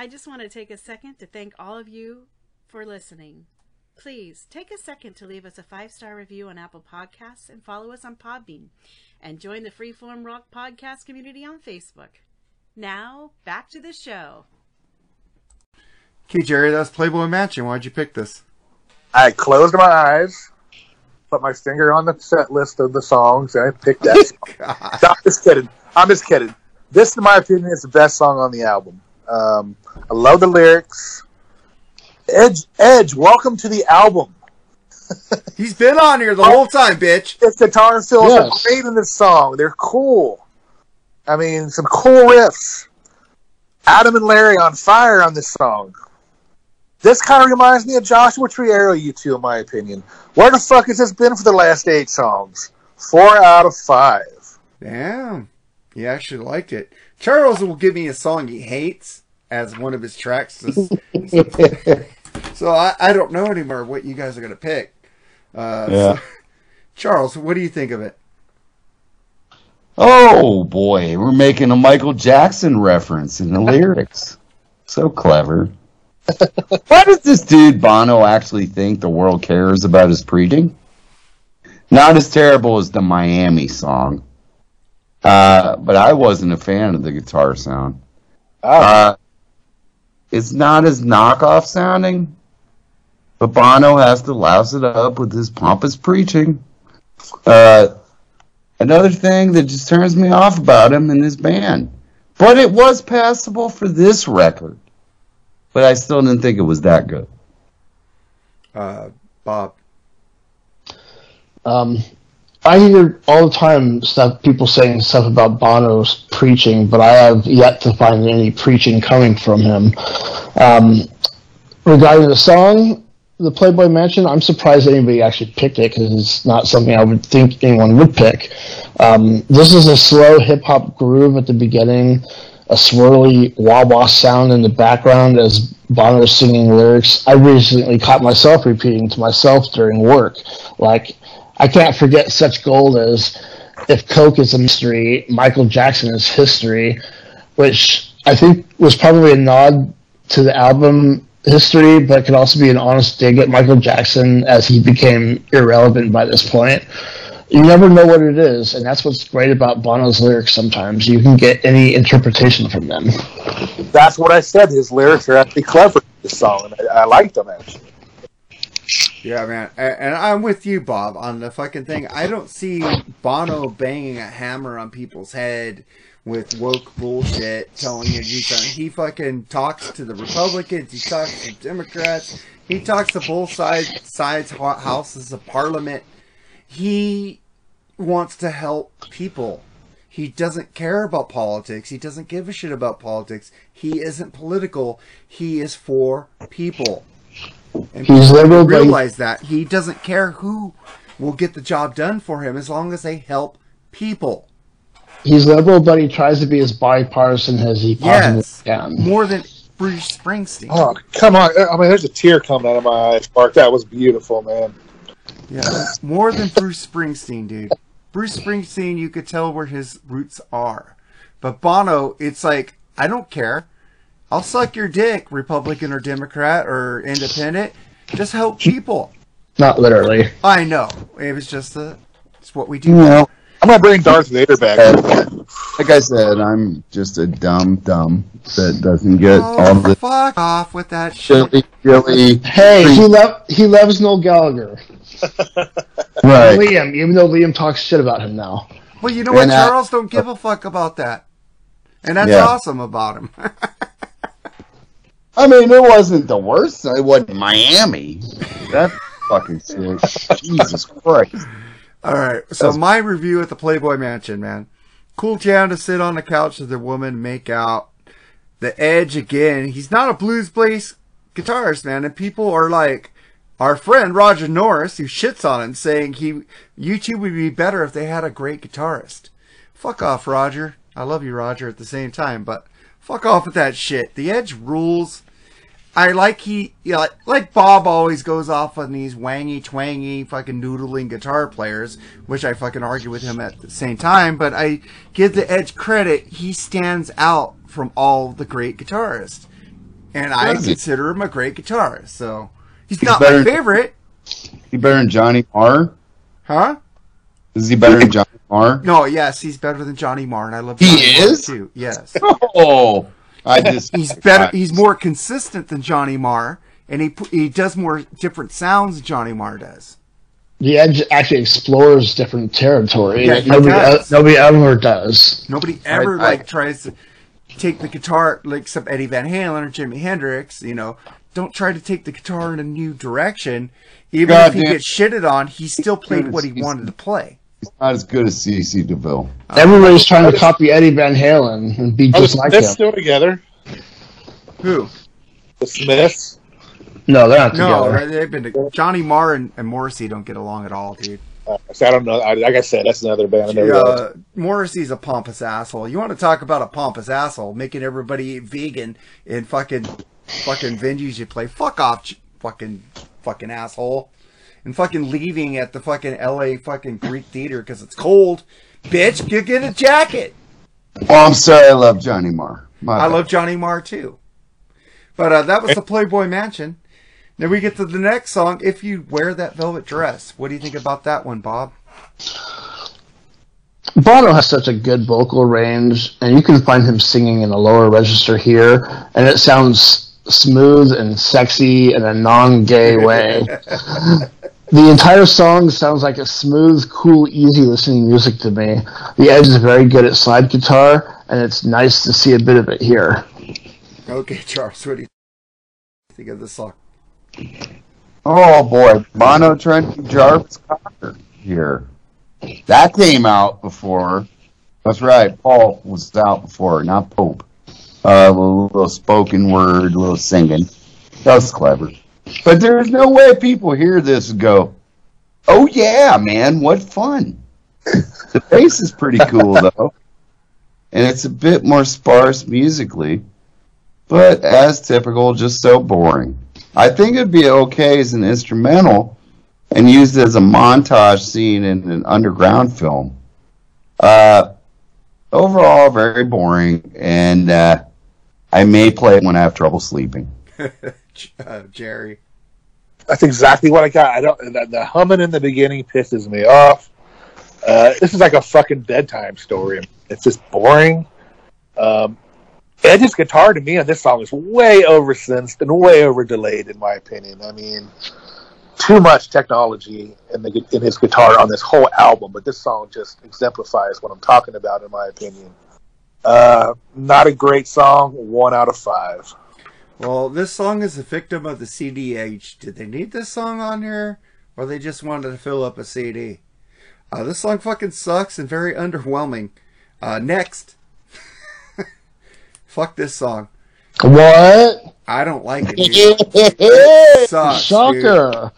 I just want to take a second to thank all of you for listening. Please take a second to leave us a five star review on Apple Podcasts and follow us on Podbean and join the Freeform Rock Podcast community on Facebook. Now, back to the show. Okay, Jerry, that's Playboy Mansion. Why'd you pick this? I closed my eyes, put my finger on the set list of the songs, and I picked that. no, I'm just kidding. I'm just kidding. This, in my opinion, is the best song on the album. Um, I love the lyrics. Edge, Edge, welcome to the album. He's been on here the whole time, bitch. His guitar fills Yes. are great in this song. They're cool. I mean, some cool riffs. Adam and Larry on fire on this song. This kind of reminds me of Joshua Tree Arrow U2, in my opinion. Where the fuck has this been for the last eight songs? Four out of five. Damn. He actually liked it. Charles will give me a song he hates as one of his tracks. so I, I don't know anymore what you guys are going to pick. Uh, Yeah. so- Charles, what do you think of it? Oh boy, we're making a Michael Jackson reference in the lyrics. So clever. Why does this dude Bono actually think the world cares about his preaching? Not as terrible as the Miami song. Uh, but I wasn't a fan of the guitar sound. Uh, it's not as knockoff sounding, but Bono has to louse it up with his pompous preaching. Uh, another thing that just turns me off about him and his band. But it was passable for this record. But I still didn't think it was that good. Uh, Bob. Um, I hear all the time stuff people saying stuff about Bono's preaching, but I have yet to find any preaching coming from him. Um, regarding the song, the Playboy Mansion, I'm surprised anybody actually picked it because it's not something I would think anyone would pick. Um, this is a slow hip hop groove at the beginning, a swirly wah wah sound in the background as Bono is singing lyrics. I recently caught myself repeating to myself during work, like, I can't forget such gold as if Coke is a mystery, Michael Jackson is history, which I think was probably a nod to the album history, but could also be an honest dig at Michael Jackson as he became irrelevant by this point. You never know what it is, and that's what's great about Bono's lyrics sometimes. You can get any interpretation from them. That's what I said. His lyrics are actually clever this song, and I, I liked them actually. Yeah, man, and I'm with you, Bob, on the fucking thing. I don't see Bono banging a hammer on people's head with woke bullshit, telling you do something. He fucking talks to the Republicans. He talks to Democrats. He talks to both sides, sides ho- houses of Parliament. He wants to help people. He doesn't care about politics. He doesn't give a shit about politics. He isn't political. He is for people. And He's people liberal, but he- realize that he doesn't care who will get the job done for him as long as they help people. He's liberal, but he tries to be as bipartisan as he possibly Yes, can. more than Bruce Springsteen. Oh, come on. I mean, there's a tear coming out of my eyes, Mark. That was beautiful, man. Yeah, more than Bruce Springsteen, dude. Bruce Springsteen, you could tell where his roots are, but Bono, it's like I don't care. I'll suck your dick, Republican or Democrat or Independent. Just help people. Not literally. I know. It was just a. It's what we do. Well, I'm gonna bring Darth Vader back. like I said, I'm just a dumb dumb that doesn't get all Oh, the fuck off with that shit. silly, silly. Hey, he lo- he loves Noel Gallagher. Right. Liam, even though Liam talks shit about him now. Well, you know what? And, uh, Charles don't give a fuck about that, and that's Yeah. awesome about him. I mean, it wasn't the worst. It wasn't Miami. That fucking sick. Jesus Christ. All right, so my review at the Playboy Mansion, man. Cool town to sit on the couch with a woman, make out. The Edge again. He's not a blues bass guitarist, man, and people are like, our friend Roger Norris, who shits on him, saying he U2 would be better if they had a great guitarist. Fuck off, Roger. I love you, Roger, at the same time, but fuck off with that shit. The Edge rules. I like he, yeah, like, like Bob always goes off on these wangy twangy fucking noodling guitar players, which I fucking argue with him at the same time. But I give the Edge credit; he stands out from all the great guitarists, and I consider him a great guitarist. So He's not better- my favorite, He better than Johnny Marr? huh? Is he better than Johnny Marr? No, yes, he's better than Johnny Marr, and I love He Marr is? too. Yes, Oh, I just he's better. He's more consistent than Johnny Marr, and he he does more different sounds than Johnny Marr does. The Edge actually explores different territory Yeah, nobody, does. nobody ever does. Nobody ever I- like tries to take the guitar like except Eddie Van Halen or Jimi Hendrix. You know, don't try to take the guitar in a new direction. Even God if he damn. gets shitted on, he still played what he wanted to play. He's not as good as CC DeVille. Everybody's trying to copy Eddie Van Halen and be Are the just like Smiths him. still together? Who? The Smiths? No, they're not No, together. they've been to, Johnny Marr and, and Morrissey don't get along at all, dude. Uh, so I don't know. I, like I said, that's another band. I never liked. Uh, Morrissey's a pompous asshole. You want to talk about a pompous asshole making everybody eat vegan in fucking fucking venues you play? Fuck off, ch- fucking fucking asshole, and fucking leaving at the fucking L.A. fucking Greek theater because it's cold. Bitch, you get a jacket. Oh, I'm sorry. I love Johnny Marr. My I bad. love Johnny Marr too. But uh, that was the Playboy Mansion. Then we get to the next song. If you wear that velvet dress, what do you think about that one, Bob? Bono has such a good vocal range, and you can find him singing in a lower register here, and it sounds smooth and sexy in a non-gay way. the entire song sounds like a smooth, cool, easy listening music to me. The Edge is very good at slide guitar, and it's nice to see a bit of it here. Okay, Charles, what do you think of this song? Oh boy, Mono Trent Jarvis Cocker here. That came out before. That's right. Pulp was out before, not Pop. Uh, a little, little spoken word, a little singing. That was clever. But there's no way people hear this and go, "Oh yeah, man, what fun!" the bass is pretty cool though, and it's a bit more sparse musically, but as typical, just so boring. I think it'd be okay as an instrumental and used as a montage scene in an underground film. Uh, overall, very boring, and uh, I may play it when I have trouble sleeping. uh, Jerry. That's exactly what I got. I don't. The, the humming in the beginning pisses me off. Uh, this is like a fucking bedtime story. It's just boring. Um, Edge's guitar to me on this song is way oversensed and way over delayed, in my opinion. I mean, too much technology in the in his guitar on this whole album, but this song just exemplifies what I'm talking about, in my opinion. Uh, not a great song. One out of five. Well, this song is a victim of the CD age. Did they need this song on here, or they just wanted to fill up a CD? Uh, this song fucking sucks and very underwhelming. Uh, next, fuck this song. What? I don't like it. Dude. It sucks, Shocker!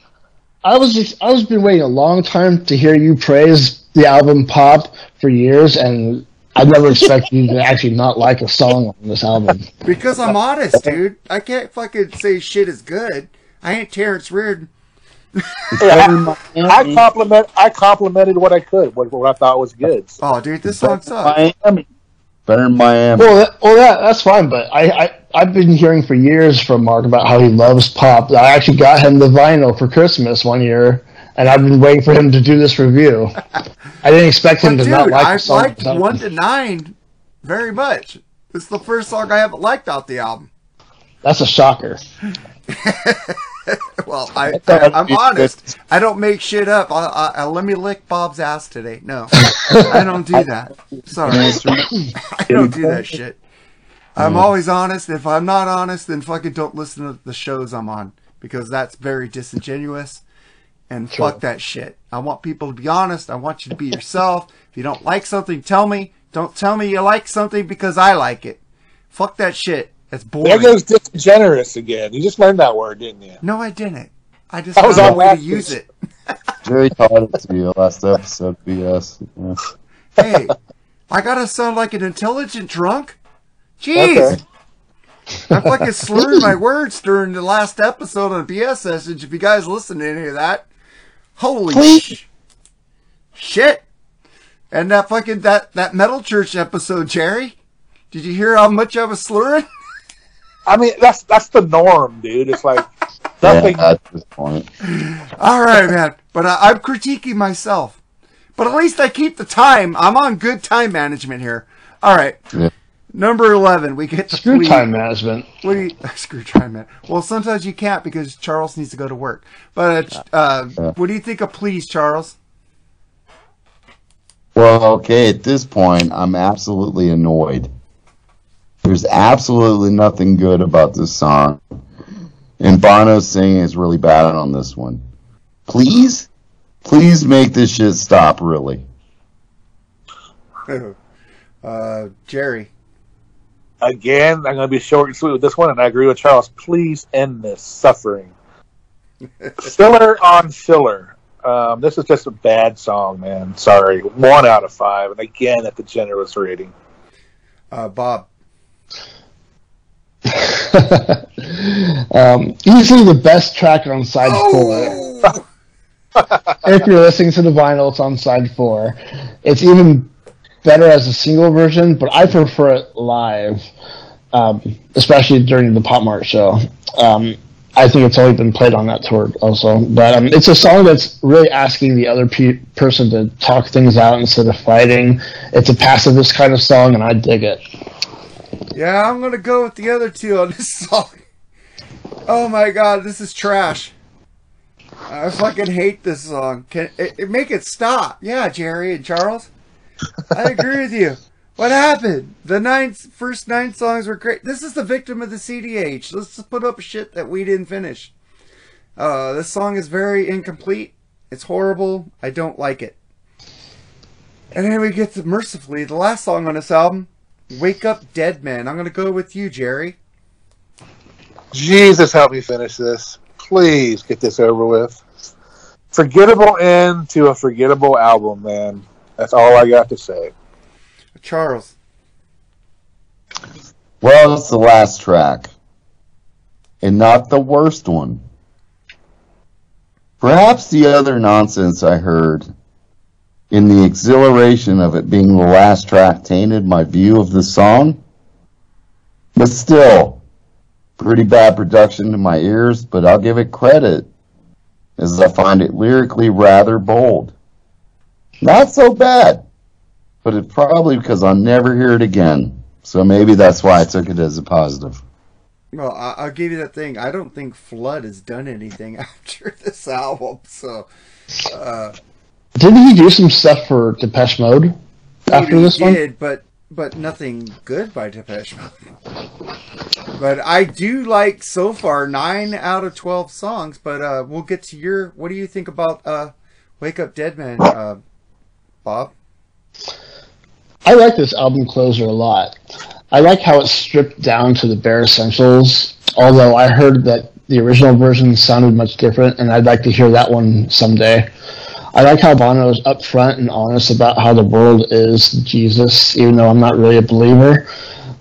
I was just, I was been waiting a long time to hear you praise the album Pop for years, and I never expected you to actually not like a song on this album. Because I'm honest, dude. I can't fucking say shit is good. I ain't Terrence Reardon. I compliment. I complimented what I could, what, what I thought was good. Oh, dude, this song sucks. Miami. Better than Miami. Well, that, well, that, that's fine, but I, I I've been hearing for years from Mark about how he loves pop. I actually got him the vinyl for Christmas one year, and I've been waiting for him to do this review. I didn't expect him But to not dude, like I the song. liked one to nine very much. It's the first song I haven't liked off the album. That's a shocker. well, I, I I'm honest. I don't make shit up. I, I, I let me lick Bob's ass today. No, I don't do that. Sorry, I don't do that shit. I'm always honest. If I'm not honest, then fucking don't listen to the shows I'm on because that's very disingenuous. And fuck that shit. I want people to be honest. I want you to be yourself. If you don't like something, tell me. Don't tell me you like something because I like it. Fuck that shit. That's boring. There boring. goes disingenerous again. You just learned that word, didn't you? No, I didn't. I just I was found a on way to use it. Jerry taught it to you last episode, BS. Yeah. Hey, I gotta sound like an intelligent drunk? Jeez! Okay. I fucking slurred my words during the last episode on BS Sessions. If you guys listen to any of that, holy sh- shit! And that fucking that that Metal Church episode, Jerry. Did you hear how much I was slurring? I mean, that's that's the norm, dude. It's like Nothing. Yeah, at this point. All right, man. But uh, I'm critiquing myself. But at least I keep the time. I'm on good time management here. All right. Yeah. Number 11, we get to Screw Flea. time management. What do you screw time man? Well, sometimes you can't because Charles needs to go to work. But uh, uh, what do you think of please, Charles? Well, okay, at this point, I'm absolutely annoyed. There's absolutely nothing good about this song. And Bono's singing is really bad on this one. Please? Please make this shit stop, really. Uh, Jerry. Again, I'm going to be short and sweet with this one, and I agree with Charles. Please end this suffering. filler on filler. Um, this is just a bad song, man. Sorry. One out of five. And again, at the generous rating. Uh, Bob. um, easily the best track on side four. if you're listening to the vinyl, it's on side four. It's even better as a single version, but I prefer it live, um, especially during the Pop Mart show. Um, I think it's only been played on that tour also, but um, it's a song that's really asking the other pe- person to talk things out instead of fighting. It's a pacifist kind of song, and I dig it. Yeah, I'm gonna go with the other two on this song. Oh my god, this is trash. I fucking hate this song. Can it, it make it stop? Yeah, Jerry and Charles. I agree with you. What happened? The first nine songs were great. This is the victim of the CD age. Let's just put up shit that we didn't finish. Uh, this song is very incomplete. It's horrible. I don't like it. And then we get to Mercifully, the last song on this album. Wake Up Dead Man. I'm gonna go with you, Jerry. Jesus, help me finish this. Please get this over with. Forgettable end to a forgettable album, man. That's all I got to say. Charles. Well, it's the last track. And not the worst one. Perhaps the other nonsense I heard in the exhilaration of it being the last track tainted my view of the song. But still, pretty bad production to my ears, but I'll give it credit as I find it lyrically rather bold. Not so bad, but it's probably because I'll never hear it again. So maybe that's why I took it as a positive. Well, I- I'll give you that thing. I don't think Flood has done anything after this album. So, uh, Didn't he do some stuff for Depeche Mode after maybe this he one? did, but but nothing good by Depeche Mode. But I do like so far nine out of twelve songs. But uh, we'll get to your. What do you think about uh, "Wake Up Dead Man," uh, Bob? I like this album closer a lot. I like how it's stripped down to the bare essentials, although I heard that the original version sounded much different, and I'd like to hear that one someday. I like how Bono is upfront and honest about how the world is Jesus, even though I'm not really a believer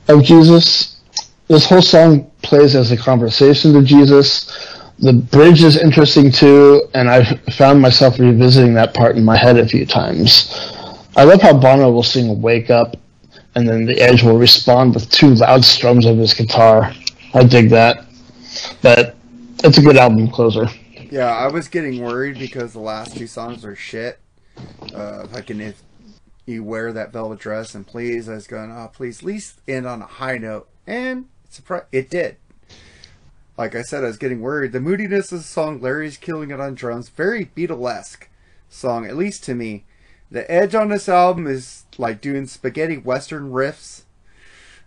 of Jesus. This whole song plays as a conversation to Jesus. The bridge is interesting too, and I found myself revisiting that part in my head a few times. I love how Bono will sing "Wake Up," and then the Edge will respond with two loud strums of his guitar. I dig that, but it's a good album closer. Yeah, I was getting worried because the last two songs are shit. Uh, fucking if you wear that velvet dress and please, I was going, oh please, at least end on a high note, and surprise, it did. Like I said, I was getting worried. The moodiness of the song, Larry's killing it on drums, very Beatlesque song, at least to me. The edge on this album is like doing spaghetti western riffs.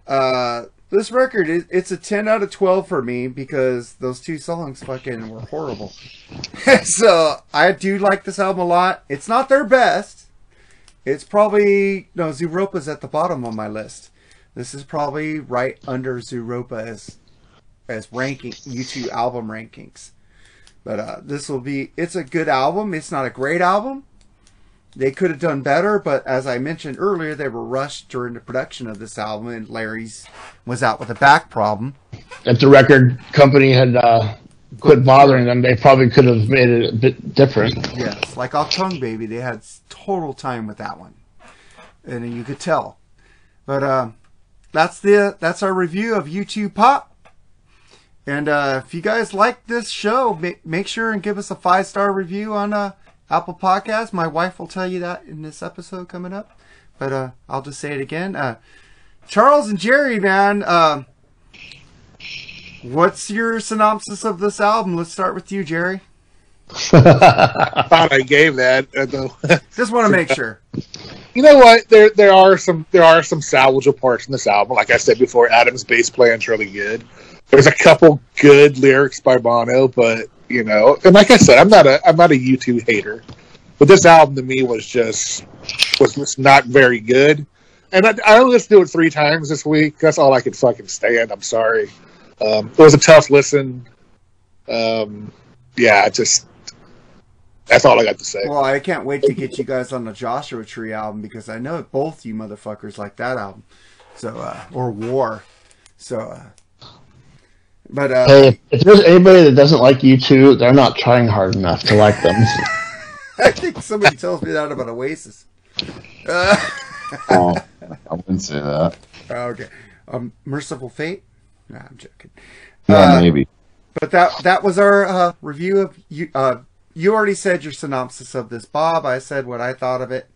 Uh, this record, it, it's a 10 out of 12 for me because those two songs fucking were horrible. so I do like this album a lot. It's not their best. It's probably no Zooropa's at the bottom of my list. This is probably right under Zooropa as ranking U2 album rankings. But uh, this will be it's a good album. It's not a great album. They could have done better, but as I mentioned earlier, they were rushed during the production of this album, and Larry's was out with a back problem. If the record company had uh, quit bothering them, they probably could have made it a bit different. Yes, like Achtung Baby, they had total time with that one, and you could tell. But uh, that's the that's our review of U2 Pop. And uh, if you guys like this show, make, make sure and give us a five star review on uh, Apple Podcasts. My wife will tell you that in this episode coming up. But uh, I'll just say it again. Uh, Charles and Jerry, man, um, what's your synopsis of this album? Let's start with you, Jerry. I thought I gave that. uh, though. Just want to make sure. You know what? There there are some there are some salvageable parts in this album. Like I said before, Adam's bass playing's really good. There's a couple good lyrics by Bono, but you know, and like I said, I'm not a I'm not a U2 hater. But this album to me was just was just not very good. And I, I only listened to it three times this week. That's all I could fucking stand. I'm sorry. Um, it was a tough listen. Um, yeah, just that's all I got to say. Well, I can't wait to get you guys on the Joshua Tree album because I know both you motherfuckers like that album. So, uh, or War. So, uh, but uh, Hey, if there's anybody that doesn't like U2, they're not trying hard enough to like them. I think somebody tells me that about Oasis. Uh, Oh, I wouldn't say that. okay. Um, Mercyful Fate? Nah, I'm joking. No, Uh, maybe. But that that was our uh, review of you. Uh, you already said your synopsis of this, Bob. I said what I thought of it.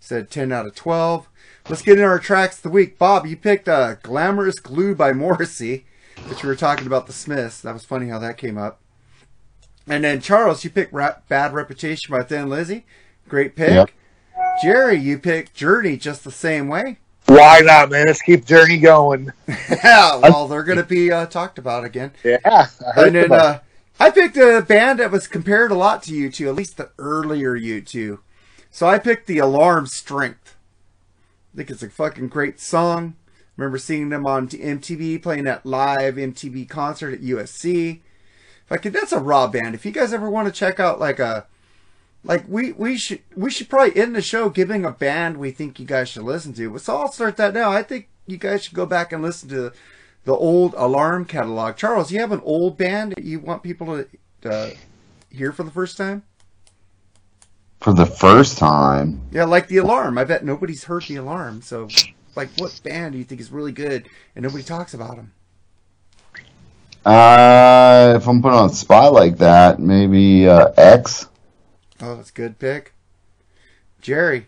Said ten out of twelve. Let's get into our tracks of the week. Bob, you picked uh, "Glamorous Glue" by Morrissey, which we were talking about the Smiths. That was funny how that came up. And then Charles, you picked Ra- "Bad Reputation" by Thin Lizzy. Great pick. Yep. Jerry, you picked "Journey" just the same way. Why not, man? Let's keep Journey going. yeah, well, they're going to be uh, talked about again. Yeah, I heard And then uh, I picked a band that was compared a lot to U2, at least the earlier U2. So I picked the Alarm Strength. I think it's a fucking great song. Remember seeing them on MTV playing that live MTV concert at USC. Fucking, that's a raw band. If you guys ever want to check out like a like we we should we should probably end the show giving a band we think you guys should listen to. So I'll start that now. I think you guys should go back and listen to the old Alarm catalog. Charles, you have an old band that you want people to uh, hear for the first time? For the first time, Yeah, like the Alarm. I bet nobody's heard the Alarm. So, like, what band do you think is really good and nobody talks about them? uh, if I'm put on the spot like that, maybe uh, X. Oh, that's a good pick. Jerry,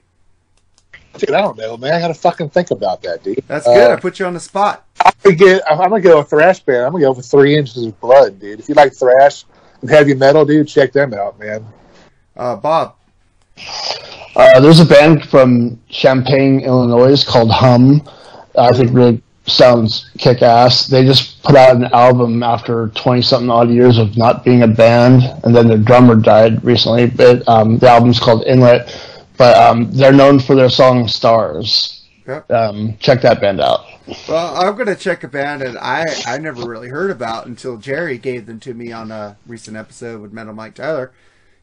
Dude, I don't know, man. I gotta fucking think about that, dude. that's good. I Uh, put you on the spot. I'm gonna get. I'm gonna go with thrash band. I'm gonna go for three inches of blood, dude. If you like thrash and heavy metal, dude, check them out, man. Uh, Bob, Uh, there's a band from Champaign, Illinois called Hum. I think really sounds kick ass. They just put out an album after 20 something odd years of not being a band, and then their drummer died recently. But um, the album's called Inlet. But um, they're known for their song Stars. Yep. Um, check that band out. Well, I'm gonna check a band that I I never really heard about until Jerry gave them to me on a recent episode with Metal Mike Tyler.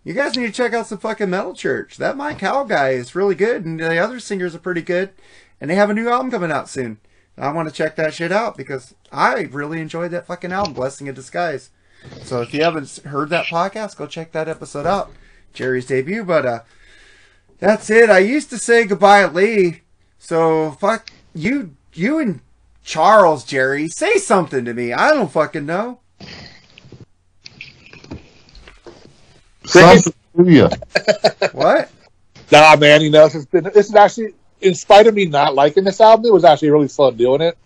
You guys need to check out some fucking Metal Church. That Mike Howe guy is really good, and the other singers are pretty good, and they have a new album coming out soon. I want to check that shit out because I really enjoyed that fucking album, Blessing in Disguise. So if you haven't heard that podcast, go check that episode out. Jerry's debut, but uh, that's it. I used to say goodbye, Lee. So fuck you, you and Charles, Jerry, say something to me. I don't fucking know. Something to. What? Nah, man. You know, it's been. This is actually, in spite of me not liking this album, it was actually really fun doing it.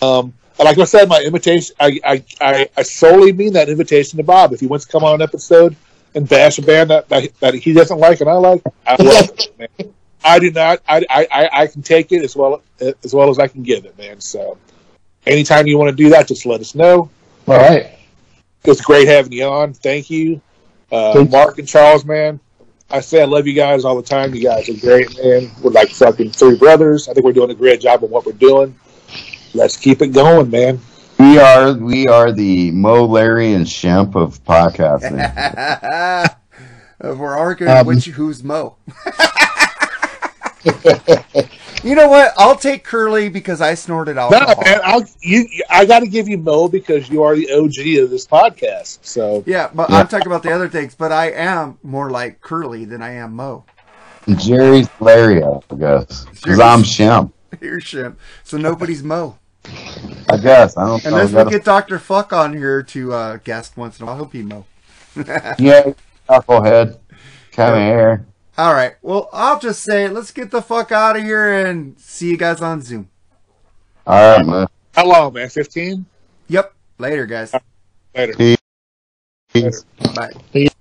Um, and like I said, my invitation, I, I, I, I solely mean that invitation to Bob. If he wants to come on an episode and bash a band that, that, that he doesn't like and I like, I love it, man. I do not. I, I, I- I can take it as well as well as I can give it, man. So, anytime you want to do that, just let us know. All right. It was great having you on. Thank you, uh, Mark and Charles, man. I say I love you guys all the time. You guys are great, man. We're like fucking three brothers. I think we're doing a great job of what we're doing. Let's keep it going, man. We are we are the Moe, Larry, and Shemp of podcasting. We're arguing Um, which who's Moe. You know what? I'll take Curly because I snorted alcohol. No, man, I'll, you, I got to give you Moe because you are the OG of this podcast. So yeah, but yeah. I'm talking about the other things. But I am more like Curly than I am Moe. Jerry's Lario, I guess, because I'm Shim. You're Shim, so nobody's Moe. I guess I don't. Unless we get Doctor Fuck on here to uh, guest once in a while, he'll be Moe. yeah, knucklehead, come yeah. here. All right. Well, I'll just say, let's get the fuck out of here and see you guys on Zoom. All right, man. How long, man? 15? Yep. Later, guys. Later. Peace. Later. Bye. Peace.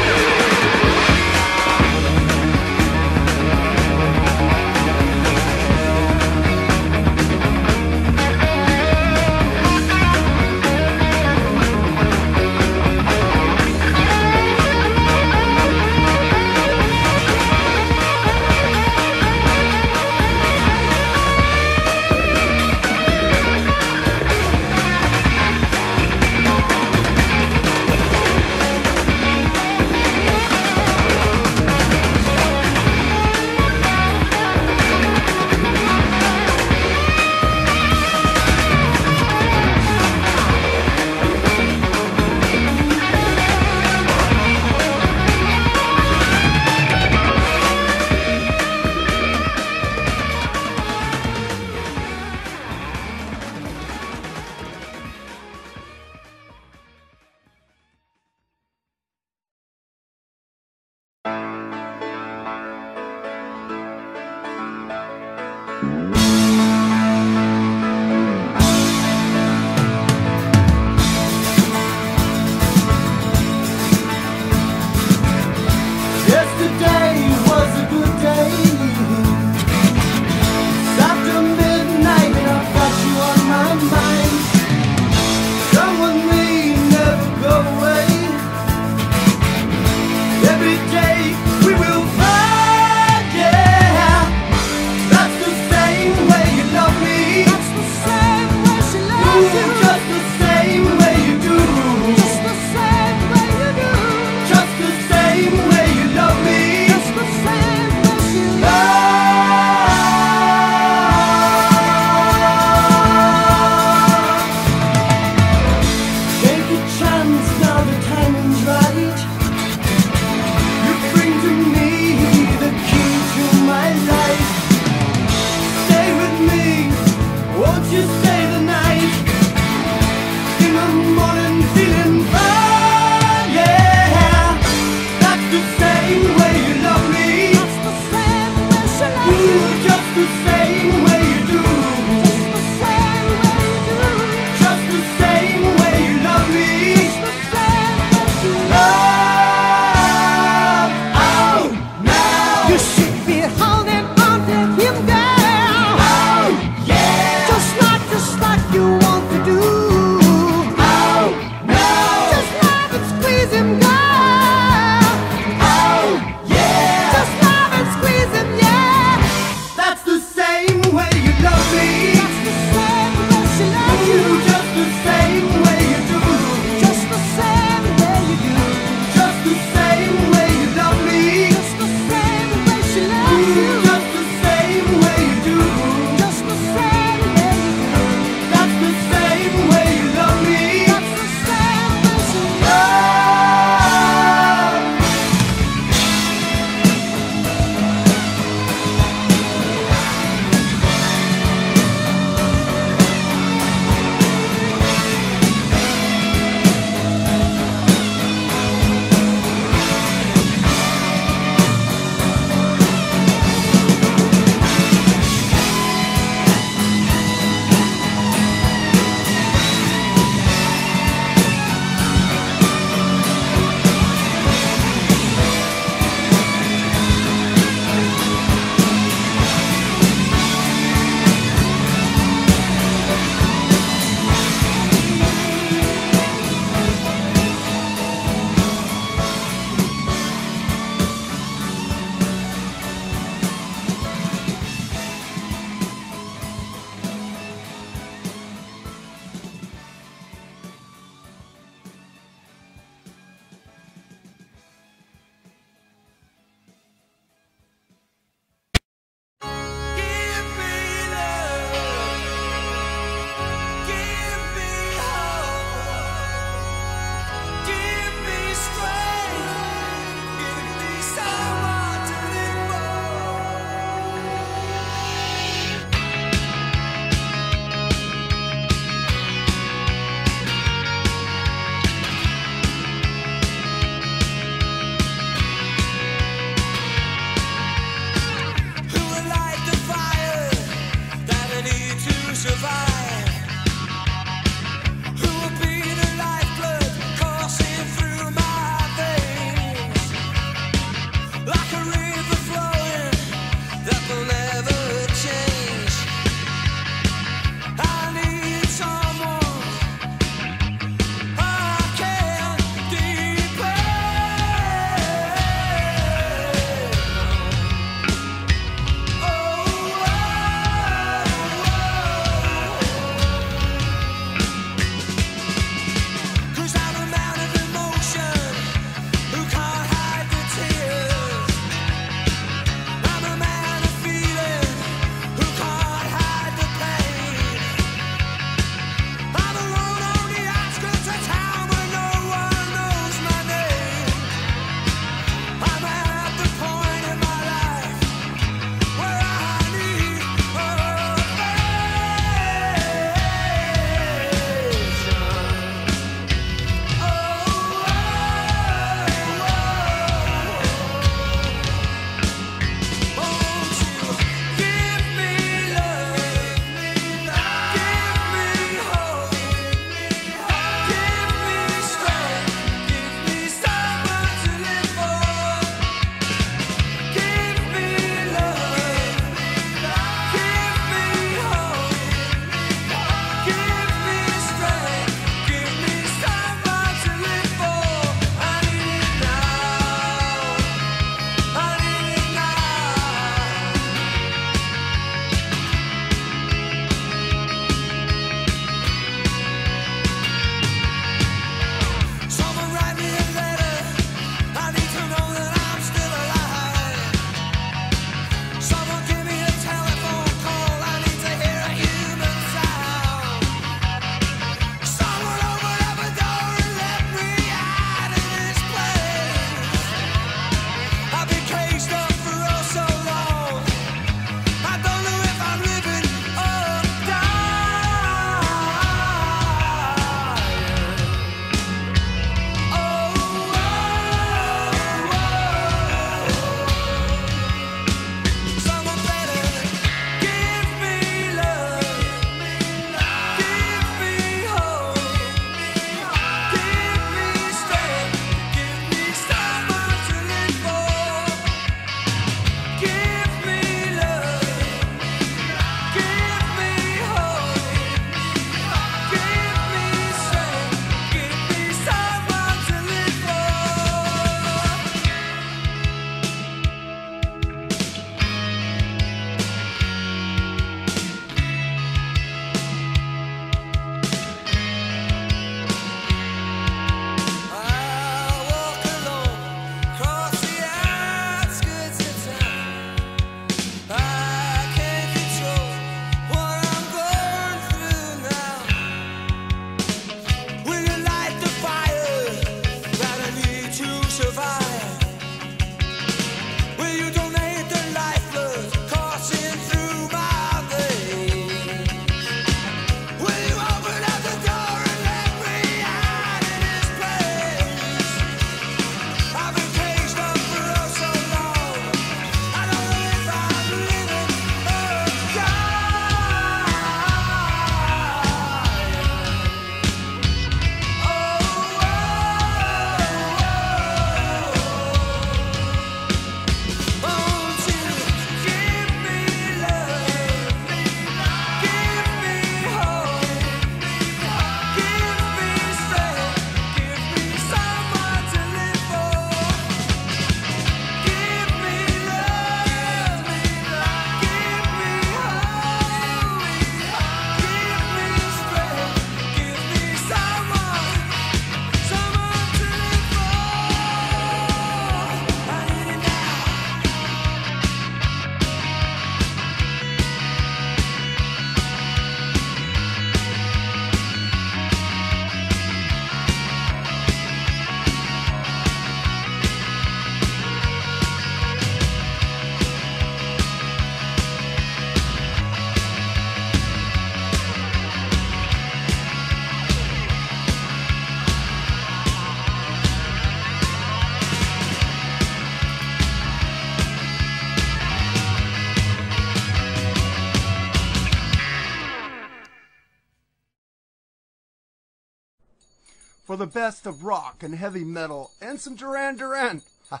The best of rock and heavy metal and some Duran Duran.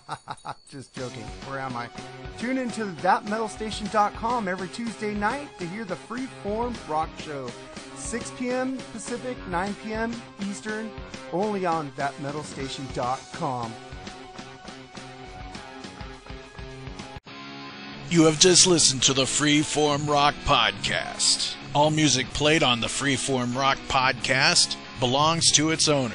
Just joking. Where am I? Tune into thatmetalstation.com every Tuesday night to hear the Freeform Rock Show. 6 p.m. Pacific, 9 p.m. Eastern, only on thatmetalstation.com. You have just listened to the Freeform Rock Podcast. All music played on the Freeform Rock Podcast belongs to its owner.